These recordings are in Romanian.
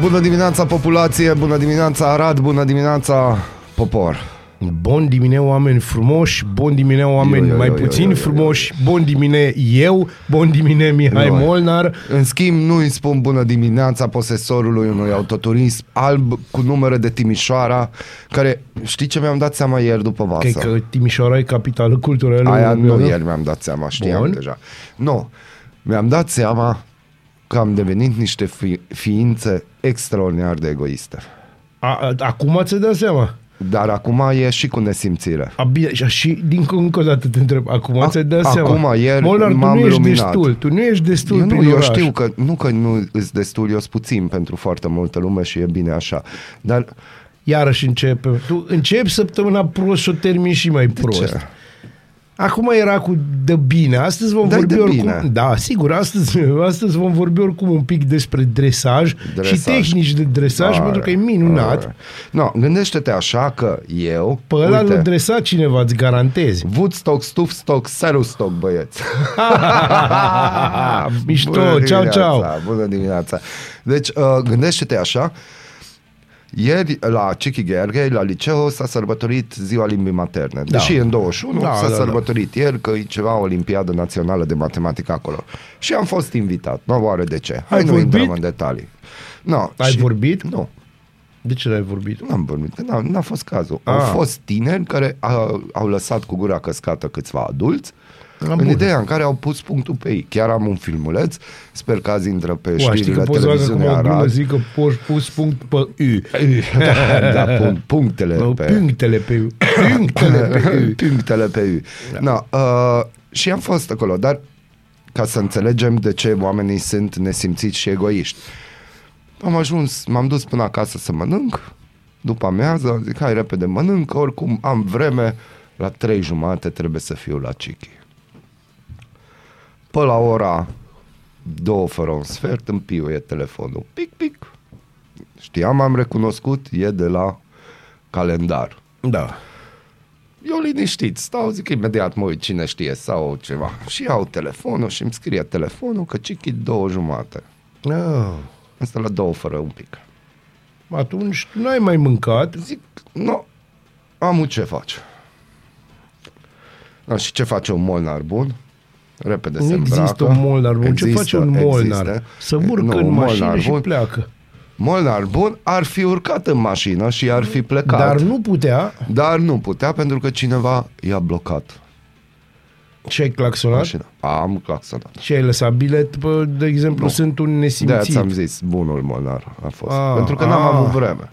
Bună dimineața populație, bună dimineața Arad, bună dimineața popor. Bun dimine oameni frumoși, bun dimine oameni Yo, yo, mai yo, yo, puțin yo, yo, yo. frumoși, bun dimine eu, bun dimine Mihai Noi. Molnar. În schimb, nu îi spun bună dimineața posesorului unui autoturism alb cu numere de Timișoara, care, știi ce mi-am dat seama ieri după masă? Cred că Timișoara e capitală culturală. Aia nu română. ieri mi-am dat seama, știam Bun. deja. Nu, mi-am dat seama că am devenit niște fi- ființe extraordinar de egoiste. A, a, acum ți-ai dat seama? Dar acum e și cu nesimțire. A, bine, și, și din încă o dată te întreb, acum A- ți-ai dat acum, seama? ieri Molnar, tu m-am nu ești luminat. destul, tu nu ești destul Eu, nu, prin eu oraș. știu că nu că nu îți destul, eu sunt puțin pentru foarte multă lume și e bine așa. Dar Iarăși începe. Tu începi săptămâna prost și o termini și mai prost. ce? Acum era cu de bine, astăzi vom Dai vorbi de oricum... bine. Da, sigur, astăzi, astăzi vom vorbi oricum un pic despre dresaj, Dresaj. și tehnici de dresaj, Are, pentru că e minunat. are. No, gândește-te așa că eu, Pe ăla uite, l-a dresat cineva, îți garantezi. Woodstock, Stufstock, Serustock, băieți. Mișto, Bună ceau, dimineața, ceau. Bună dimineața. Deci, uh, gândește-te așa, ieri la Cichi Gheorghe, la liceu, s-a sărbătorit ziua limbii materne. Da. Deși e în 21, Da, s-a da, da. sărbătorit ieri că e ceva Olimpiadă Națională de Matematică acolo. Și am fost invitat. Nu oare de ce? Hai Ai nu vorbit? intrăm în detalii. No, Ai și- vorbit? Nu. De ce n-ai vorbit? Nu am vorbit, că n-a, n-a fost cazul. Au Ah. fost tineri care a, au lăsat cu gura căscată câțiva adulți Ah, în bun. ideea în care au pus punctul pe ei. Chiar am un filmuleț, sper că azi intră pe Ua, știi că știrile poți să facă cum televiziunii o glumă, Arad. zic că poți pus punct pe U. da, pun, punctele Nu, pe Punctele pe U. Punctele pe U. punctele pe U. Da. No, uh, și am fost acolo, dar ca să înțelegem de ce oamenii sunt nesimțiți și egoiști. Am ajuns, m-am dus până acasă să mănânc, după amiază, zic, hai repede mănânc, că oricum am vreme, la trei jumate trebuie să fiu la Cichi. Pe la ora două fără un sfert îmi piuie telefonul. Pic, pic. Știam, am recunoscut, e de la calendar. Da. Eu liniștit, stau, zic imediat mă uit cine știe sau ceva. Și iau telefonul și îmi scrie telefonul că cichi două jumate. Ah. Asta la două fără un pic. Atunci tu n-ai mai mâncat. Zic, nu, am ce faci. Da, și ce face un molnar bun? Repede Nu se există îmbracă. un molnar bun. Ce Există, face un molnar? există. Să urcă Nu, în un mașină molnar și bun- pleacă. Molnar bun ar fi urcat în mașină și ar fi plecat. Dar nu putea Dar nu putea pentru că cineva i-a blocat și ai claxonat mașina. Am claxonat. și ai lăsat bilet, pă, de exemplu, Nu. sunt un De aia nesimțit. ți-am zis, bunul molnar a fost. Ah, pentru că n-am ah. avut vreme.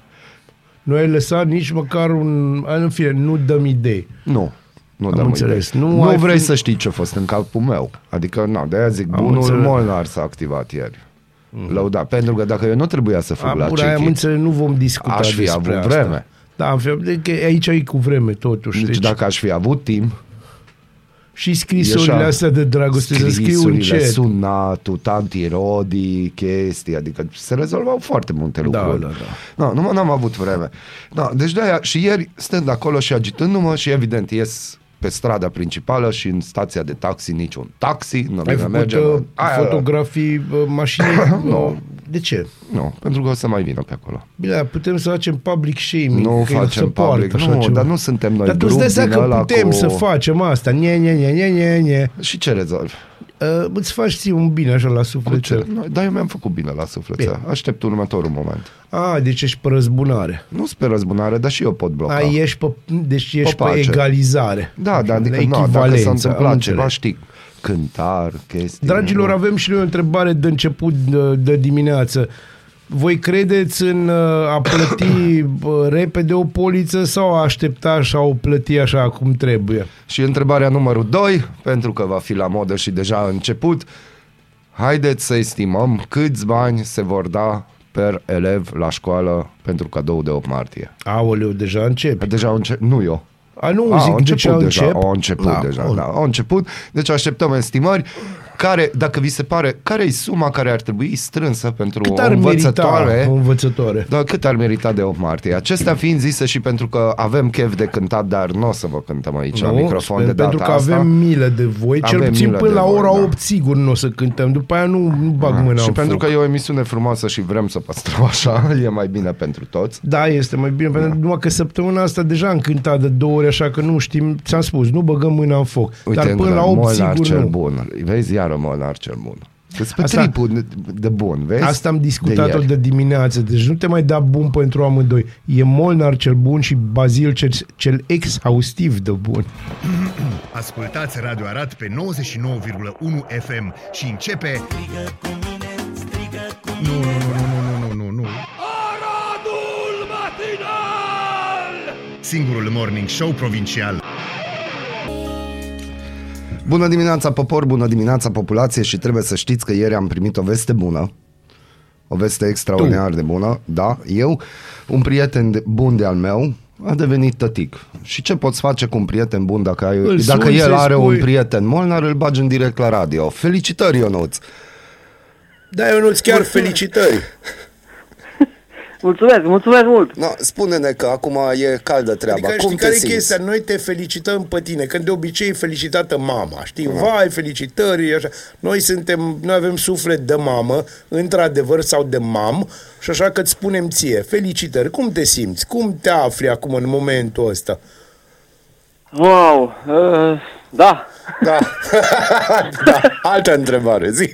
Nu ai lăsat nici măcar un... În fine, nu dăm idei. Nu. Nu Am dăm înțeles. idei. Nu Nu, ai vrei fi- să știi ce a fost în capul meu. Adică, nu, de aia zic, Am bunul înțeles. Molnar s-a activat ieri. Mm-hmm. Lăudat. Pentru că dacă eu nu trebuia să fug Am, la bura, am Cichi, înțeles, nu vom discuta aș fi despre avut asta. vreme. Da, am fi, de, că aici e cu vreme totuși. Deci Deci, dacă aș fi avut timp, și scrisorile așa, astea de dragoste, să scriu scrisurile, încet. sunatul, tanti Rodi, chestii, adică se rezolvau foarte multe Da, lucruri. da, da. No, nu, n-am avut vreme. No, deci de-aia și ieri stând acolo și agitându-mă și evident ies pe strada principală și în stația de taxi niciun taxi, nu Ai bine făcut merge. uh, Aia- fotografii uh, mașinii? Nu. De ce? Nu, pentru că o să mai vină pe acolo. Bine, dar putem să facem public shaming. Nu că el facem se poartă public, așa nu, ceva. dar nu suntem noi Dar tu grup îți dai din seama că ăla putem cu... să facem asta. Nie, nie, nie, nie, nie, nie. Și ce rezolvi? Uh, îți faci ție un bine așa la Cu suflet. ce? No, dar eu mi-am făcut bine la sufletel. Bine. Aștept următorul moment. A, deci ești pe răzbunare. Nu sper răzbunare, dar și eu pot bloca. A, ești pe, deci ești pe, pace. egalizare. Da, da, adică, La no, dacă s-a echivalență, am întâmplat înțeles. ceva, știi, cântar, chestii. Dragilor, nu? avem și noi o întrebare de început de, de dimineață. Voi credeți în uh, a plăti uh, repede o poliță sau a aștepta și a o plăti așa cum trebuie? Și întrebarea numărul 2, pentru că va fi la modă și deja a început, haideți să estimăm câți bani se vor da per elev la școală pentru cadou de 8 martie. Aoleu, deja începe. Deja au început, nu eu. A, nu, A, zic au de ce început deja, încep. au început Da, deja, bun. da, au început, deci așteptăm estimări. Care, dacă vi se pare, care e suma care ar trebui strânsă pentru Cât o ar merita învățătoare? o învățătoare? Da, cât ar merita de 8 martie? Acestea fiind zise și pentru că avem chef de cântat, dar nu o să vă cântăm aici la microfon sper, de data pentru că asta. avem milă de voi, cel Avem puțin milă până de la voi, ora da. 8 sigur nu o să cântăm, după aia nu, nu bag mâna și în pentru foc. că e o emisiune frumoasă și vrem să păstrăm așa, e mai bine pentru toți. Da, este mai bine, pentru că numai că săptămâna asta deja am cântat de două ori, așa că nu știm, ți-am spus, nu băgăm mâna în foc. Uite, Dar până la 8 Molnar sigur cel nu. bun. Vezi, iară Molnar cel bun. Despre Asta- tripul de- de bun, vezi? Asta am discutat-o ieri. de, dimineață, deci nu te mai da bun pentru amândoi. E Molnar cel bun și Bazil cel, cel exhaustiv de bun. Ascultați Radio Arat pe 99,1 FM și începe... Nu, nu, nu, nu, nu, nu, nu, nu. Aradul matinal! Singurul morning show provincial. Bună dimineața, popor, bună dimineața, populație și trebuie să știți că ieri am primit o veste bună. O veste extraordinar de bună, da. Eu, un prieten de, bun de al meu, a devenit tătic. Și ce poți face cu un prieten bun dacă, ai, Îl dacă suni el să-i are spui- un prieten molnar, îl bagi în direct la radio. Felicitări, Ionuț! Da, eu nu-ți chiar felicitări. Mulțumesc, mulțumesc mult! No, spune-ne că acum e caldă treaba. Adică Cum știi te care e simți? chestia? Noi te felicităm pe tine, când de obicei e felicitată mama, știi? Vai, felicitări, așa. Noi suntem, noi avem suflet de mamă, într-adevăr, sau de mam, și așa că îți spunem ție, felicitări, cum te simți? Cum te afli acum în momentul ăsta? Wow, uh, da, Da. da. Altă întrebare, zi.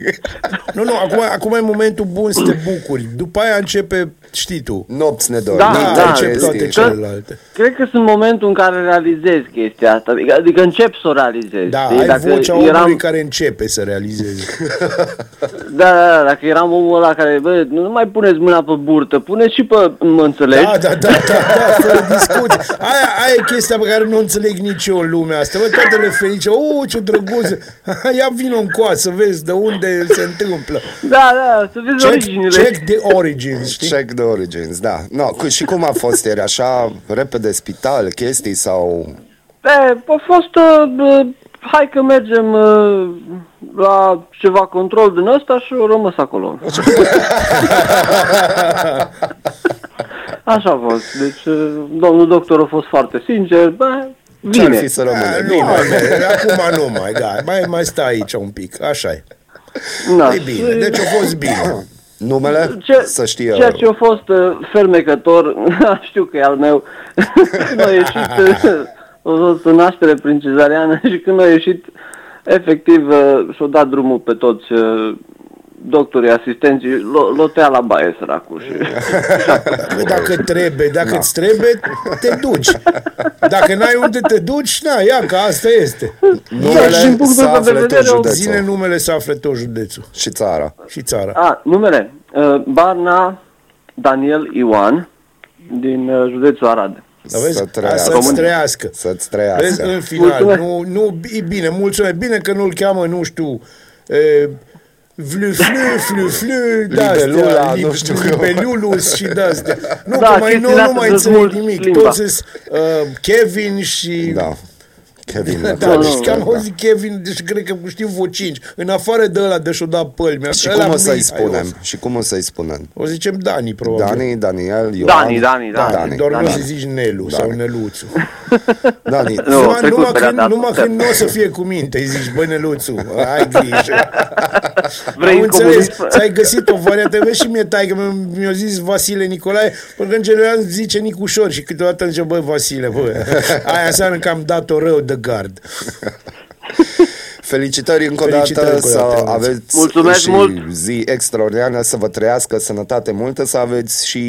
Nu, nu, acum, acum e momentul bun să te bucuri. După aia începe, știi tu, Nopți ne dor. Da, da, da, încep toate chestii. celelalte. cred că sunt momentul în care realizez chestia asta, adică, adică încep să o realizez. Da, știi? ai vocea omului eram, care începe să realizeze. da, da, da, dacă eram omul ăla care, bă, nu mai puneți mâna pe burtă, puneți și pe, mă înțelegi? Da, da, da, da, da, fără discuție. Aia, aia e chestia pe care nu înțeleg nici eu în lumea asta. Bă, toate le felice. O, ce drăguț. Ia vină în coa să vezi de unde se întâmplă. da, da să vezi Check, originile. check the origins, știi? Check the origins, da. No, cu, și cum a fost ieri? Așa, repede spital, chestii sau... E, a fost, uh, bă, hai că mergem uh, la ceva control din ăsta și au rămas acolo. Așa a fost. Deci, uh, domnul doctor a fost foarte sincer, bă, Ce-ar bine. fi să Da, rămâne? nu mai, merge. acum nu mai, da, mai, mai stai aici un pic, așa e. Da. E bine, deci a fost bine. Numele? Ce, să știe... Ceea ce a fost uh, fermecător, știu că e al meu, când a ieșit, uh, a fost naștere prin cezariană și când a ieșit, efectiv, uh, și-a dat drumul pe toți uh, doctorii, asistenții, l- l-o tăia la baie săracul și... Bă, dacă trebuie, dacă îți trebuie, te duci. Dacă n-ai unde te duci, na, ia că asta este. Numele Da, și din punctul să ăsta de afle tot vedere, o- județul. Zine numele să afle tot județul Și țara. și țara. A, numele, uh, Barna Daniel Ioan, din uh, județul Arad. Da, vezi? Să trăiască. Să-ți trăiască. Să-ți Vezi, trăiască. în final, Mulțumesc. nu, nu, e bine, mulțumesc. Bine că nu-l cheamă, nu știu, e, Vlu, flu, flu, flu, Libelula, de-astea, nu știu eu. Libelulus și de-astea. Nu, Da, că mai nu, chestiile nu astea mai sunt înțeleg mult nimic. limba. Toți sunt uh, Kevin și... Da. Kevin. Da, Nu, deci nu, că am da. auzit Kevin, deci cred că știu vreo cinci. În afară de ăla de și-o dat pălmea. Și ăla cum o să-i Mihai, spunem? Și cum o să-i spunem? O zicem Dani, probabil. Dani, Daniel, Ioan. Dani, Dani, Dani. Dani. Doar nu o Dani. să zici Nelu sau Neluțu. Dani. Nu, numai trecut numai, pe când, data numai asta. când nu o să fie cu minte, îi zici, bă, Neluțu, ai grijă. Vrei Am înțeles, comunism? ți-ai găsit o variantă, vezi și mie tai, că mi- mi-a zis Vasile Nicolae, pentru că în general zice Nicușor și câteodată zice, bă, Vasile, bă, aia înseamnă că am dat-o rău de gard. Felicitări încă o Felicitări dată încă o să dată, Ionuț. aveți Mulțumesc și mult. zi extraordinară, să vă trăiască sănătate multă, să aveți și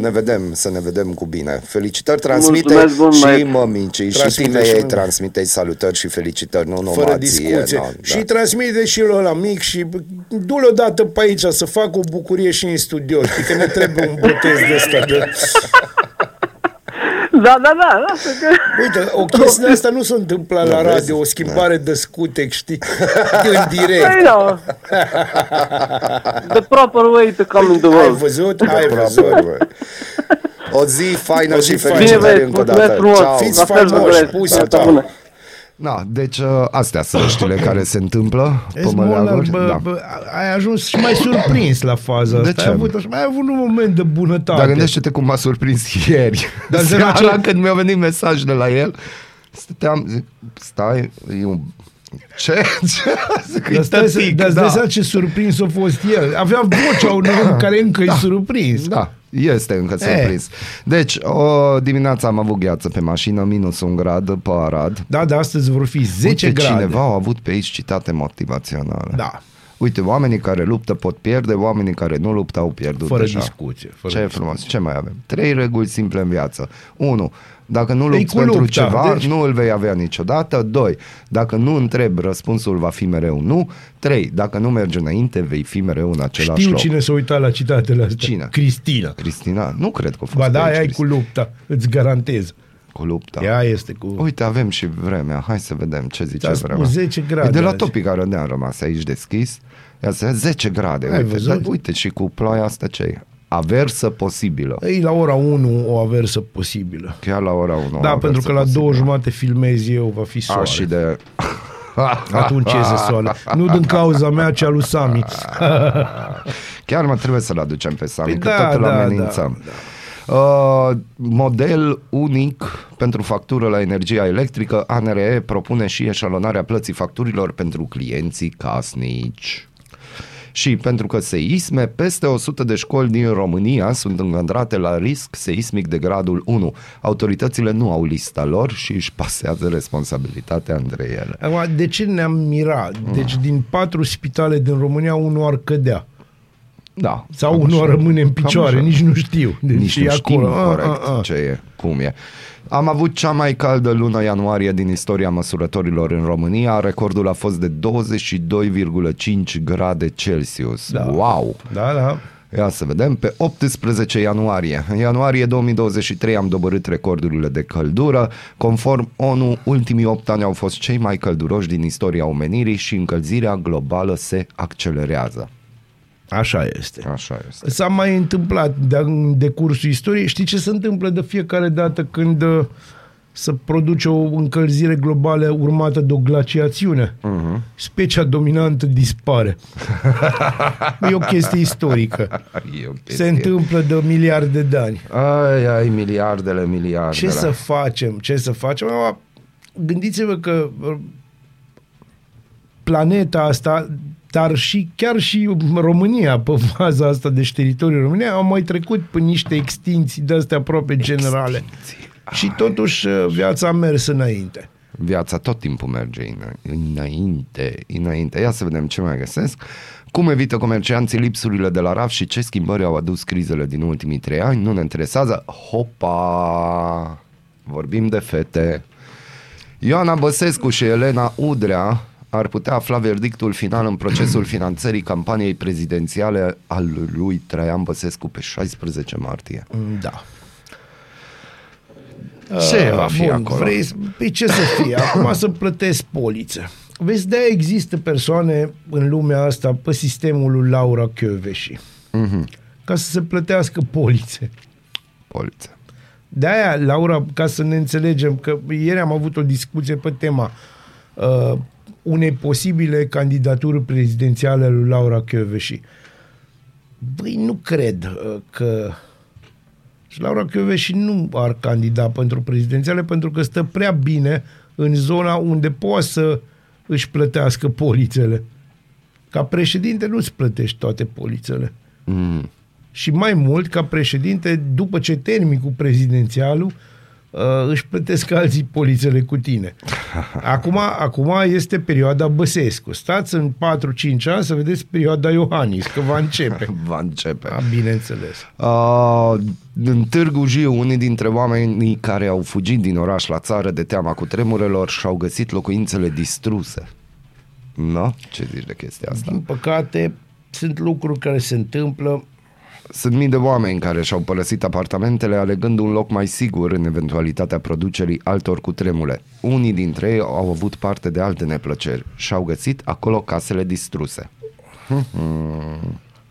ne vedem, să ne vedem cu bine. Felicitări, transmite Mulțumesc mult, și mai- mămicii și Transmite tine și ei mă- transmite salutări și felicitări, nu Fără numai discuție. ție, nu, și da. transmite și lui ăla mic și du-l odată pe aici să facă o bucurie și în studio. Știi că ne trebuie un botez de ăsta de... Da, da, da, lasă că... Uite, o chestie de asta nu se întâmplă la vezi? radio, o schimbare de scutec, știi? În direct. Păi, da. The proper way to come in the Ai world. văzut? Ai Aproape, văzut. bă. O zi faină O zi și faină. Bine, felicitări băieți, încă o mulțumesc dată. frumos. Ciao. Fiți La fel, faimoși, vă doresc. pusi Toată ta. bună. Na, deci uh, astea sunt știle care se întâmplă pe Esmolar, măleaguri. bă, Da. bă, ai ajuns și mai surprins la faza De asta. ce? Ai avut, așa, mai ai avut un moment de bunătate. Dar gândește-te cum m-a surprins ieri. Dar Dar de la Seara ce- când mi-a venit mesaj de la el, stăteam, zic, stai, e un... Ce? Ce? Zic, Dar "E stai să, tătic, dar da. da. seama ce surprins a fost el. Avea vocea unui om care încă e surprins. Da, este încă surprins. Deci, o dimineață am avut gheață pe mașină, minus un grad pe Arad. Da, dar astăzi vor fi 10 Uite, grade. cineva a avut pe aici citate motivaționale. Da, Uite, oamenii care luptă pot pierde, oamenii care nu luptă au pierdut fără deja. discuție. Fără Ce e discuție. frumos. Ce mai avem? Trei reguli simple în viață. 1. Dacă nu Ei lupți cu pentru lupta, ceva, deci- nu îl vei avea niciodată. 2. Dacă nu întrebi, răspunsul va fi mereu nu. 3. Dacă nu mergi înainte, vei fi mereu în același Știu loc. cine s-a uitat la citatele astea. Cine? Cristina. Cristina? Nu cred că a fost Ba da, aici, aia e cu Cristina. lupta, îți garantez. cu lupta. Ea este cu... Uite, avem și vremea. Hai să vedem ce zice Ți-a spus vremea. 10 grade E de la azi. Topic Arădean rămas aici deschis. Ia să vezi, 10 grade. Ai uite, văzut? dar, uite, și cu ploaia asta ce e? Aversă posibilă. Ei, la ora 1 o aversă posibilă. Chiar la ora 1. da, pentru că la două jumate filmez eu, va fi soare. A, și de... Atunci iese soare. Nu din cauza mea, ci a lui Sami. Chiar mă trebuie să-l aducem pe Sami, Păi că da, tot îl da, amenințăm. Uh, model unic pentru factură la energia electrică, ANRE propune și eșalonarea plății facturilor pentru clienții casnici. Și pentru că seisme, peste 100 de școli din România sunt încadrate la risc seismic de gradul 1. Autoritățile nu au lista lor și își pasează responsabilitatea între ele. Acum, de ce ne-am mirat? Deci din patru spitale din România, unul ar cădea. Da. Sau cam unul ar așa. rămâne în Cam picioare, așa. nici nu știu. Deci Nici e nu știm acolo. Ah, corect ah, ah. ce e, cum e. Am avut cea mai caldă lună ianuarie din istoria măsurătorilor în România. Recordul a fost de 22,5 grade Celsius. Da. Wow! Da, da. Ia să vedem, pe 18 ianuarie. În ianuarie 2023 am dobărât recordurile de căldură. Conform ONU, ultimii 8 ani au fost cei mai călduroși din istoria omenirii și încălzirea globală se accelerează. Așa este. Așa este. S-a mai întâmplat de, în decursul istoriei. Știi ce se întâmplă de fiecare dată când uh, să produce o încălzire globală urmată de o glaciațiune? Uh-huh. Specia dominantă dispare. e o chestie istorică. E o Se chestie. întâmplă de miliarde de ani. Ai, ai, miliardele, miliardele. Ce să facem? Ce să facem? Acum, Gândiți-vă că uh, planeta asta, dar și chiar și România, pe faza asta, deci teritoriul României, au mai trecut pe niște extinții de astea aproape generale. Și totuși uh, viața a mers înainte. Viața tot timpul merge îna- înainte, înainte. Ia să vedem ce mai găsesc. Cum evită comercianții lipsurile de la raf și ce schimbări au adus crizele din ultimii trei ani? Nu ne interesează. Hopa! Vorbim de fete. Ioana Băsescu și Elena Udrea ar putea afla verdictul final în procesul finanțării campaniei prezidențiale al lui Traian Băsescu pe 16 martie. Da. Ce va fi Bun, acolo? Vrei, să- păi ce să fie? Acum să plătesc poliță. Vezi, de există persoane în lumea asta pe sistemul lui Laura Chioveși. Mhm. Ca să se plătească polițe. Poliță. De-aia, Laura, ca să ne înțelegem, că ieri am avut o discuție pe tema uh, unei posibile candidaturi prezidențiale a lui Laura Chioveși. Băi, nu cred uh, că și Laura Chioveși nu ar candida pentru prezidențiale pentru că stă prea bine în zona unde poate să își plătească polițele. Ca președinte nu-ți plătești toate polițele. Mm. Și mai mult, ca președinte, după ce termin cu prezidențialul, uh, își plătesc alții polițele cu tine. Acum, acum este perioada Băsescu. Stați în 4-5 ani să vedeți perioada Iohannis, că va începe. Va începe. A, bineînțeles. Uh, în Târgu Jiu, unii dintre oamenii care au fugit din oraș la țară de teama cu tremurelor și-au găsit locuințele distruse. No? Ce zici de chestia asta? Din păcate, sunt lucruri care se întâmplă. Sunt mii de oameni care și-au părăsit apartamentele alegând un loc mai sigur în eventualitatea producerii altor cutremure. Unii dintre ei au avut parte de alte neplăceri și-au găsit acolo casele distruse.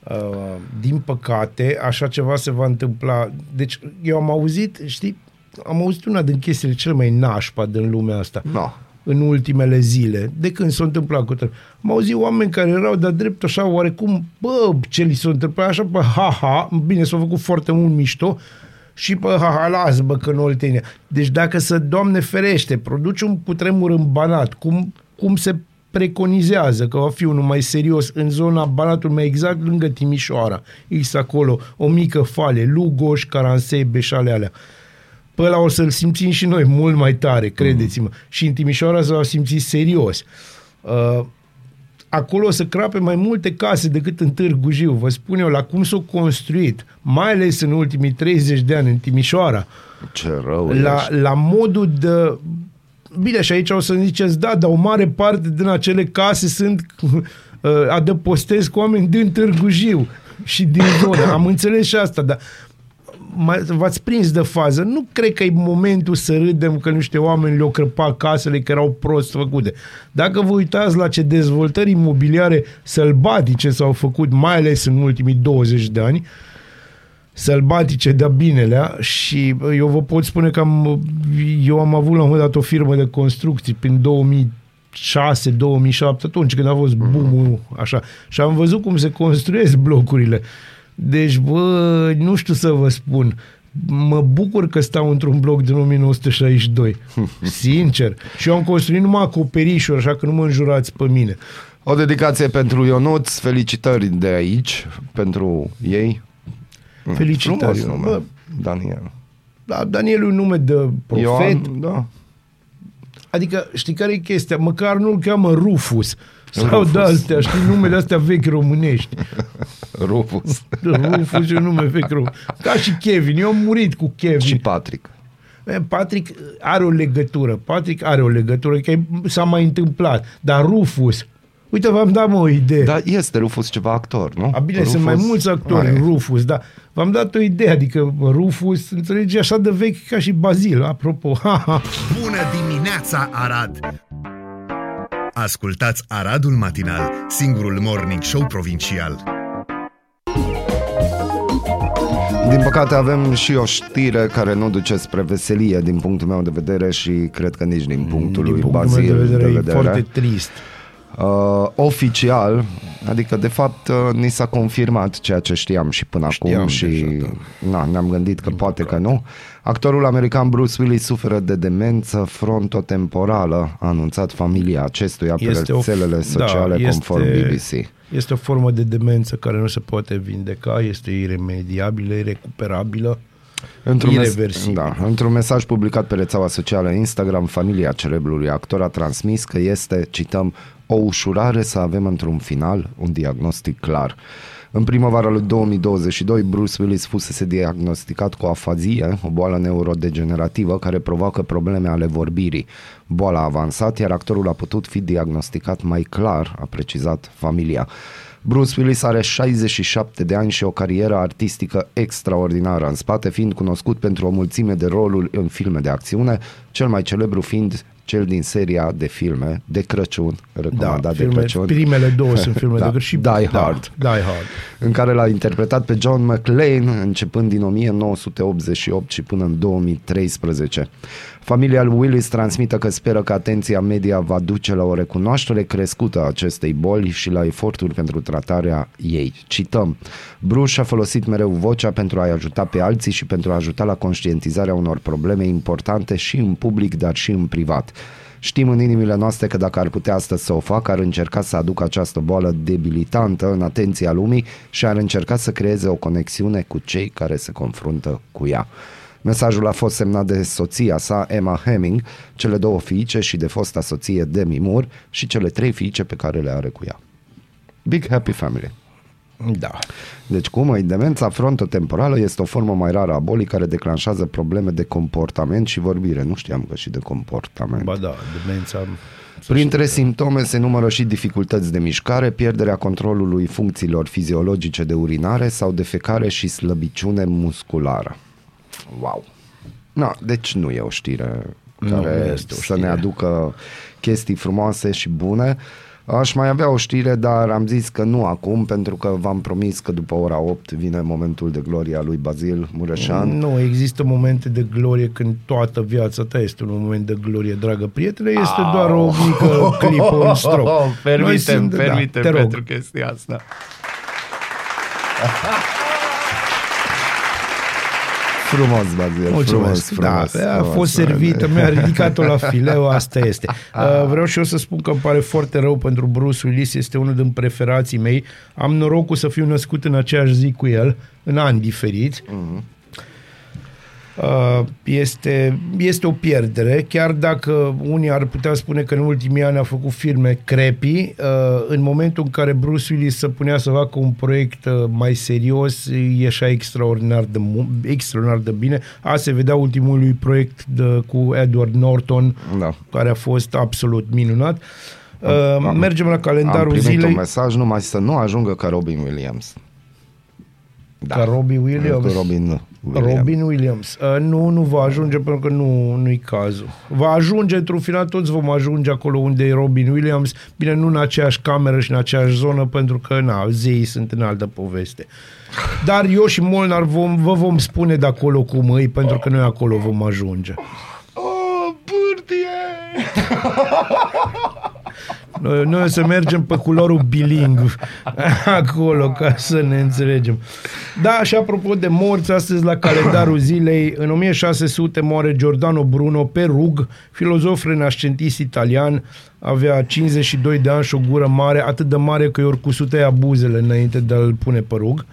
Uh, din păcate, așa ceva se va întâmpla. Deci, eu am auzit, știi, am auzit una din chestiile cele mai nașpa din lumea asta. No. În ultimele zile, de când s-a întâmplat cu tăi. Am auzit oameni care erau de drept așa, oarecum, bă, ce li s-a întâmplat, așa, pe ha-ha, bine, s-a făcut foarte mult mișto, și pe ha-ha, las, bă, că în Oltenia. Deci dacă să, Doamne ferește, produce un cutremur în Banat, cum, cum se preconizează că va fi unul mai serios în zona Banatului, mai exact lângă Timișoara, X acolo, o mică fale, Lugoș, Caransei, Beșale alea. Pe ăla o să-l simțim și noi mult mai tare, credeți-mă. Și în Timișoara s-a simțit serios. Uh, acolo o să crape mai multe case decât în Târgu Jiu. Vă spun eu, la cum s-au construit, mai ales în ultimii 30 de ani în Timișoara, Ce rău la, ești. la modul de... Bine, și aici o să ziceți, da, dar o mare parte din acele case sunt uh, adăpostesc cu oameni din Târgu Jiu și din zonă. Am înțeles și asta, dar mai, v-ați prins de fază. Nu cred că e momentul să râdem că niște oameni le-au crăpat casele că erau prost făcute. Dacă vă uitați la ce dezvoltări imobiliare sălbatice s-au făcut, mai ales în ultimii 20 de ani, sălbatice de binelea și eu vă pot spune că am, eu am avut la un moment dat o firmă de construcții prin 2006, 2007, atunci când a fost boom așa. Și am văzut cum se construiesc blocurile. Deci, bă, nu știu să vă spun. Mă bucur că stau într-un bloc din 1962. Sincer. Și eu am construit numai acoperișuri, așa că nu mă înjurați pe mine. O dedicație pentru Ionuț, felicitări de aici, pentru ei. Felicitări. Frumos nume. Bă, Daniel. da, Daniel e un nume de profet. Ioan, da. Adică, știi care e chestia? Măcar nu-l cheamă Rufus. Sau Rufus. de astea, știi, numele astea vechi românești. Rufus. Rufus e un nume vechi românesc. Ca și Kevin. Eu am murit cu Kevin. și Patrick. E, Patrick are o legătură. Patrick are o legătură, că s-a mai întâmplat. Dar Rufus, uite, v-am dat mă o idee. Dar este Rufus ceva actor, nu? A, bine, Rufus sunt mai mulți actori, are. Rufus, dar v-am dat o idee, adică Rufus, înțelegi, așa de vechi ca și Bazil, apropo. Ha, ha. Bună dimineața, Arad! Ascultați Aradul Matinal, singurul morning show provincial. Din păcate avem și o știre care nu duce spre veselie din punctul meu de vedere și cred că nici din punctul Din lui punctul Bazil meu de vedere, de e vedere. foarte trist. Uh, oficial, adică de fapt uh, ni s-a confirmat ceea ce știam și până Știam acum și deja, da. na, ne-am gândit că poate că nu. Actorul american Bruce Willis suferă de demență frontotemporală, a anunțat familia acestuia pe Este o- rețelele sociale da, conform este- BBC. Este o formă de demență care nu se poate vindeca, este iremediabilă, irecuperabilă, Într-un, mes- Ireversibil. da, într-un mesaj publicat pe rețeaua socială Instagram, familia celebrului actor a transmis că este, cităm, o ușurare să avem într-un final un diagnostic clar. În primăvara lui 2022, Bruce Willis fusese diagnosticat cu afazie, o boală neurodegenerativă care provoacă probleme ale vorbirii. Boala a avansat, iar actorul a putut fi diagnosticat mai clar, a precizat familia. Bruce Willis are 67 de ani și o carieră artistică extraordinară în spate, fiind cunoscut pentru o mulțime de roluri în filme de acțiune, cel mai celebru fiind cel din seria de filme de Crăciun, da, recomandat de filme, Crăciun, primele două sunt filme Da, de și Die Hard. Da, Die Hard. în care l-a interpretat pe John McClane începând din 1988 și până în 2013. Familia lui Willis transmită că speră că atenția media va duce la o recunoaștere crescută a acestei boli și la eforturi pentru tratarea ei. Cităm, Bruce a folosit mereu vocea pentru a-i ajuta pe alții și pentru a ajuta la conștientizarea unor probleme importante și în public, dar și în privat. Știm în inimile noastre că dacă ar putea astăzi să o facă, ar încerca să aducă această boală debilitantă în atenția lumii și ar încerca să creeze o conexiune cu cei care se confruntă cu ea. Mesajul a fost semnat de soția sa, Emma Hemming, cele două fiice și de fosta soție Demi Moore și cele trei fiice pe care le are cu ea. Big Happy Family. Da. Deci cum e demența frontotemporală este o formă mai rară a bolii care declanșează probleme de comportament și vorbire. Nu știam că și de comportament. Ba da, demența... Printre simptome se numără și dificultăți de mișcare, pierderea controlului funcțiilor fiziologice de urinare sau defecare și slăbiciune musculară. Wow! Na, deci nu e o știre Nu, care nu este o să știre. ne aducă chestii frumoase și bune. Aș mai avea o știre, dar am zis că nu acum, pentru că v-am promis că după ora 8 vine momentul de gloria lui Bazil Mureșan. Nu există momente de glorie când toată viața ta este un moment de glorie, dragă prietene, este doar o mică clipă, un strop. Noi Permitem, sunt- da, permitem te rog. pentru chestia asta. Frumos, Bazil, Mulțumesc. frumos, frumos. da, a frumos, fost frumos. servită, mi-a ridicat-o la fileu, asta este. Uh, vreau și eu să spun că îmi pare foarte rău pentru Bruce Willis, este unul din preferații mei. Am norocul să fiu născut în aceeași zi cu el, în ani diferiți. Uh, Este, este o pierdere, chiar dacă unii ar putea spune că în ultimii ani a făcut filme creepy, uh, în momentul în care Bruce Willis se punea să facă un proiect uh, mai serios, ieșea extraordinar de, mu- extraordinar de bine. A se vedea ultimul lui proiect de, cu Edward Norton, Da. care a fost absolut minunat. Uh, am- mergem la Am calendarul primit zilei. un mesaj numai să nu ajungă ca Robin Williams. Da. Ca Robbie Williams. Cu Robin Williams. Robin Williams. Uh, nu, nu va ajunge pentru că nu, nu-i cazul. Va ajunge, într-un final, toți vom ajunge acolo unde e Robin Williams, bine, nu în aceeași cameră și în aceeași zonă, pentru că, na, zeii sunt în altă poveste. Dar eu și Molnar vom, vă vom spune de acolo cum îi, pentru că noi acolo vom ajunge. Oh, pârtie! Noi, noi o să mergem pe culorul bilingv acolo, ca să ne înțelegem. Da, și apropo de morți, astăzi la calendarul zilei, în 1600 moare Giordano Bruno pe rug, filozof renascentist italian, avea 52 de ani și o gură mare, atât de mare că i-or cusute abuzele înainte de a-l pune pe rug.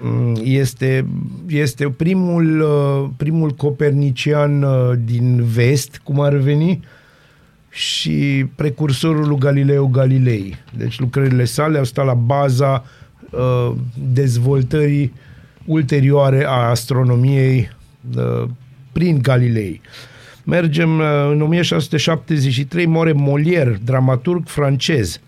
Mm, Este, este primul, uh, primul copernician uh, din vest, cum ar veni, și precursorul lui Galileo Galilei. Deci lucrările sale au stat la baza uh, dezvoltării ulterioare a astronomiei uh, prin Galilei. Mergem uh, în 1673, moare Molière, dramaturg francez.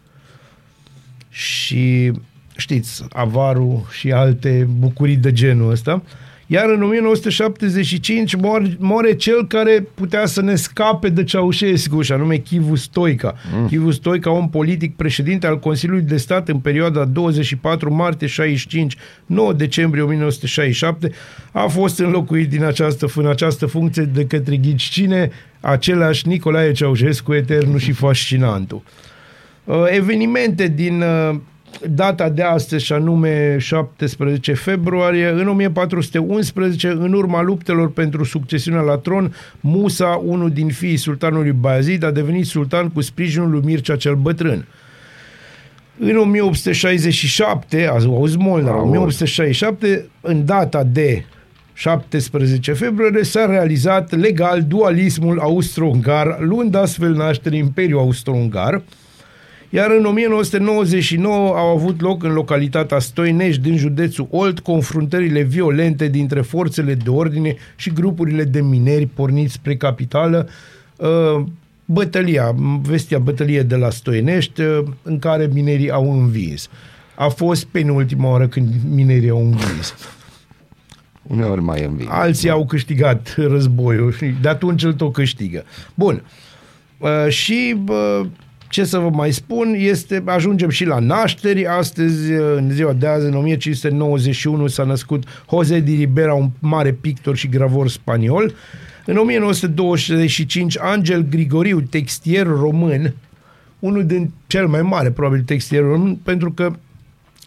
Și știți, avarul și alte bucurii de genul ăsta. Iar în 1975 moare, moare cel care putea să ne scape de Ceaușescu, și anume Chivu Stoica. Mm. Chivu Stoica, om politic, președinte al Consiliului de Stat în perioada 24 martie 65 9 decembrie 1967, a fost înlocuit din această, în această funcție de către ghici cine, același Nicolae Ceaușescu, eternul și fascinantul. Uh, evenimente din uh, data de astăzi, și anume 17 februarie, în 1411, în urma luptelor pentru succesiunea la tron, Musa, unul din fiii sultanului Bayezid, a devenit sultan cu sprijinul lui Mircea cel Bătrân. În 1867, azi auzi Molnar, Aud. 1867, în data de 17 februarie s-a realizat legal dualismul austro-ungar, luând astfel naștere Imperiul Austro-Ungar, iar în 1999 au avut loc în localitatea Stoinești din județul Olt confruntările violente dintre forțele de ordine și grupurile de mineri porniți spre capitală. Uh, Bătălia, vestia bătălie de la Stoinești, uh, în care minerii au învins. A fost penultima oară când minerii au învins. Uneori mai înving. Alții au câștigat războiul și de atunci îl tot câștigă. Bun. Uh, și uh, ce să vă mai spun, este, ajungem și la nașteri. Astăzi, uh, în ziua de azi, în 1591, s-a născut José de Ribera, un mare pictor și gravor spaniol. În 1925, Angel Grigoriu, textier român, unul din cel mai mare, probabil, textier român, pentru că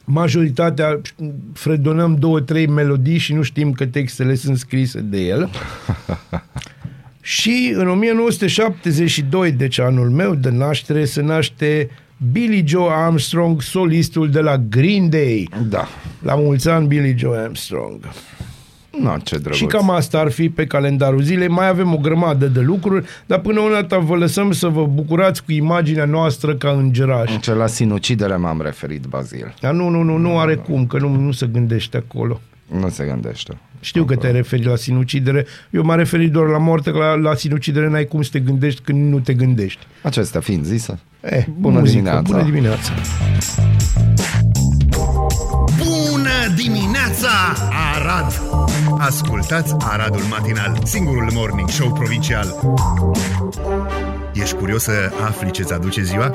majoritatea fredonăm două, trei melodii și nu știm că textele sunt scrise de el. și în 1972, deci anul meu de naștere, se naște Billy Joe Armstrong, solistul de la Green Day. Da. La mulți ani, Billy Joe Armstrong. No, ce drăguț. Și cam asta ar fi pe calendarul zilei. Mai avem o grămadă de lucruri, dar până una dată vă lăsăm să vă bucurați cu imaginea noastră ca îngerași. Ce la sinucidere m-am referit, Bazil. Dar nu, nu, nu, nu are cum, că nu, nu se gândește acolo. Nu se gândește. Știu că te-ai referit la sinucidere. Eu m-am referit doar la moarte, că la, la sinucidere n-ai cum să te gândești când nu te gândești. Acestea fiind zise, Eh, Bună muzică, dimineața. Bună dimineața! Bună dimineața, Arad! Ascultați Aradul Matinal, singurul morning show provincial. Ești curios să afli ce-ți aduce ziua?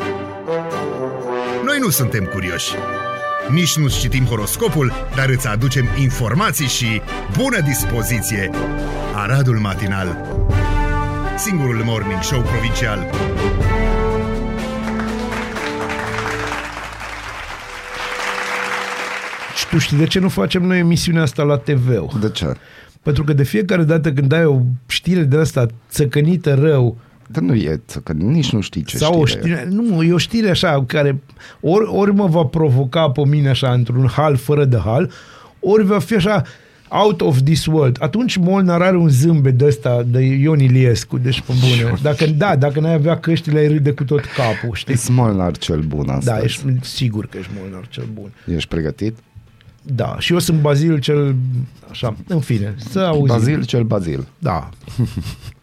nu suntem curioși. Nici nu citim horoscopul, dar îți aducem informații și bună dispoziție. Aradul Matinal Singurul morning show provincial Și tu știi de ce nu facem noi emisiunea asta la TV? De ce? Pentru că de fiecare dată când ai o știre de asta țăcănită rău, Dar nu e, că nici nu știi ce sau o știre e. știre, nu, e o știre așa care ori, ori mă va provoca pe mine așa într-un hal fără de hal, ori va fi așa out of this world. Atunci Molnar are un zâmbet de ăsta de Ion Iliescu, deci pe bune. Dacă, da, dacă n-ai avea căștile, ai râde cu tot capul, știi? E Smolnar cel bun astăzi. Da, ești sigur că ești Molnar cel bun. Ești pregătit? Da, și eu sunt Bazil cel... Așa, în fine, să auzim. Bazil cel Bazil. Da.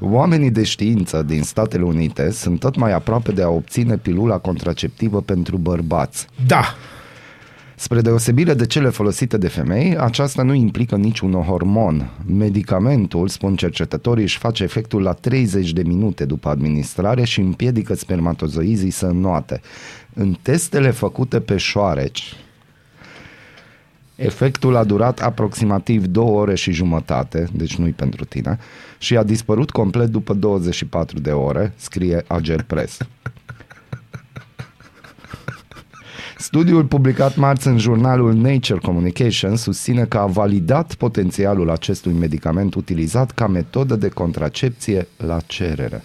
Oamenii de știință din Statele Unite sunt tot mai aproape de a obține pilula contraceptivă pentru bărbați. Da. Spre deosebire de cele folosite de femei, aceasta nu implică niciun hormon. Medicamentul, spun cercetătorii, își face efectul la 30 de minute după administrare și împiedică spermatozoizii să înnoate. În testele făcute pe șoareci, efectul a durat aproximativ 2 ore și jumătate, deci nu-i pentru tine, și a dispărut complet după 24 de ore, scrie Ager Press. Studiul publicat marți în jurnalul Nature Communications susține că a validat potențialul acestui medicament utilizat ca metodă de contracepție la cerere.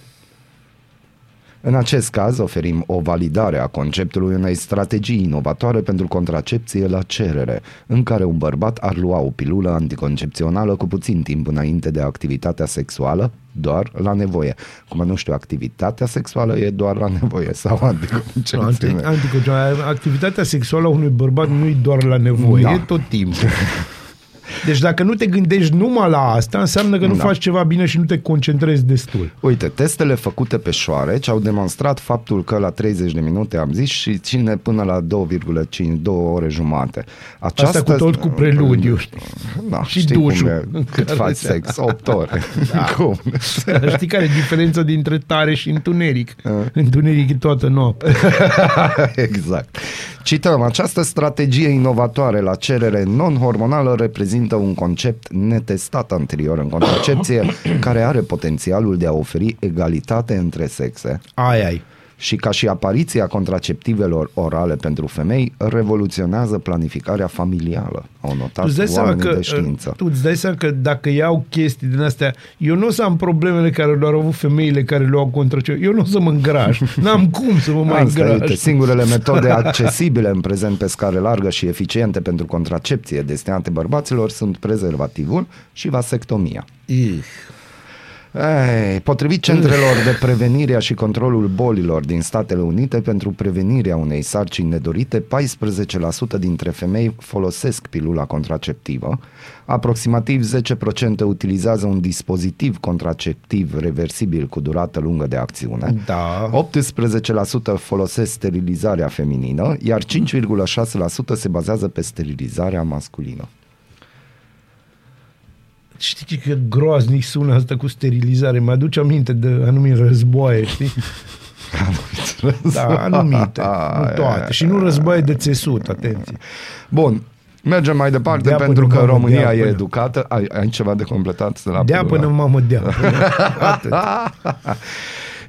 În acest caz oferim o validare a conceptului unei strategii inovatoare pentru contracepție la cerere, în care un bărbat ar lua o pilulă anticoncepțională cu puțin timp înainte de activitatea sexuală, doar la nevoie. Cum nu știu, activitatea sexuală e doar la nevoie sau anticoncepție. Anti, anticoncepție. Activitatea sexuală a unui bărbat nu e doar la nevoie, Da. e tot timpul. Deci dacă nu te gândești numai la asta, înseamnă că nu Da. faci ceva bine și nu te concentrezi destul. Uite, testele făcute pe șoareci au demonstrat faptul că la 30 de minute, am zis, și ține până la 2,5, 2 ore jumate. Această... Asta cu tot cu preludiu. Da, Și știi dușul cum e, în cât care faci se- sex, 8 ore. Cum? Știi care e diferența dintre tare și întuneric? Uh. Întuneric e toată noaptea. exact. Cităm, această strategie inovatoare la cerere non-hormonală reprezintă un concept netestat anterior în contracepție care are potențialul de a oferi egalitate între sexe Ai, ai. Și ca și apariția contraceptivelor orale pentru femei revoluționează planificarea familială, au notat Tu îți dai seama oamenii că, de știință. tu îți dai seama că dacă iau chestii din astea, eu nu o să am problemele care le-au avut femeile care le-au contracepție. Eu nu o să mă îngraș. N-am cum să mă mai Asta, uite, îngraș. singurele metode accesibile în prezent pe scară largă și eficiente pentru contracepție destinate bărbaților sunt prezervativul și vasectomia. Ih. Ei, potrivit centrelor de prevenire și controlul bolilor din Statele Unite, pentru prevenirea unei sarcini nedorite, 14% dintre femei folosesc pilula contraceptivă, aproximativ 10% utilizează un dispozitiv contraceptiv reversibil cu durată lungă de acțiune, Da. 18% folosesc sterilizarea feminină, iar 5,6% se bazează pe sterilizarea masculină. Știi că groaznic sună asta cu sterilizare. Mă aduce aminte de anumite războaie, știi? Da, anumite. Nu toate. Și nu războaie de țesut, atenție. Bun, mergem mai departe Dea pentru până că mamă, România dea e până. educată. Ai, ai ceva de completat de la Dea pilula? până mamă dea. Până.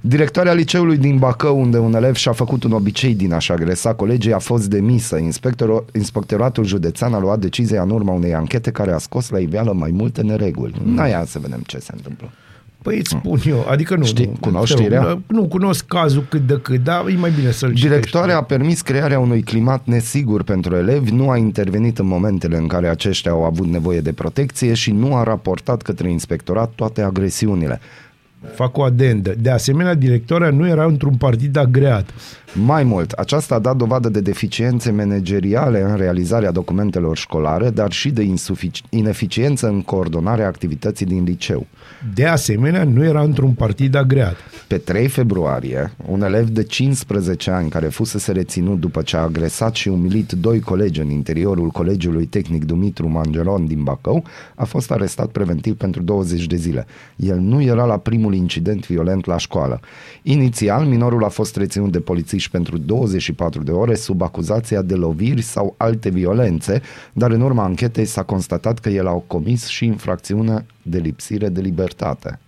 Atât. Directoarea liceului din Bacău, unde un elev și-a făcut un obicei din a-și agresa colegii, a fost demisă. Inspectorul, inspectoratul județean a luat decizia în urma unei anchete care a scos la iveală mai multe nereguli. Mm. Aia să vedem ce se întâmplă. Păi îți spun eu, adică nu. Știi, nu, cunoști nu, știrea? Nu, cunosc cazul cât de cât, dar e mai bine să-l Directoarea a permis crearea unui climat nesigur pentru elevi, nu a intervenit în momentele în care aceștia au avut nevoie de protecție și nu a raportat către inspectorat toate agresiunile. Fac o adendă. De asemenea, directoarea nu era într-un partid agreat. Mai mult, aceasta a dat dovadă de deficiențe manageriale în realizarea documentelor școlare, dar și de insufici- ineficiență în coordonarea activității din liceu. De asemenea, nu era într-un partid agreat. Pe 3 februarie, un elev de 15 ani care fusese reținut după ce a agresat și umilit doi colegi în interiorul Colegiului Tehnic Dumitru Mangelon din Bacău a fost arestat preventiv pentru 20 de zile. El nu era la primul primul incident violent la școală. Inițial, minorul a fost reținut de polițiști pentru 24 de ore sub acuzația de loviri sau alte violențe, dar în urma anchetei s-a constatat că el a comis și infracțiune de lipsire de libertate.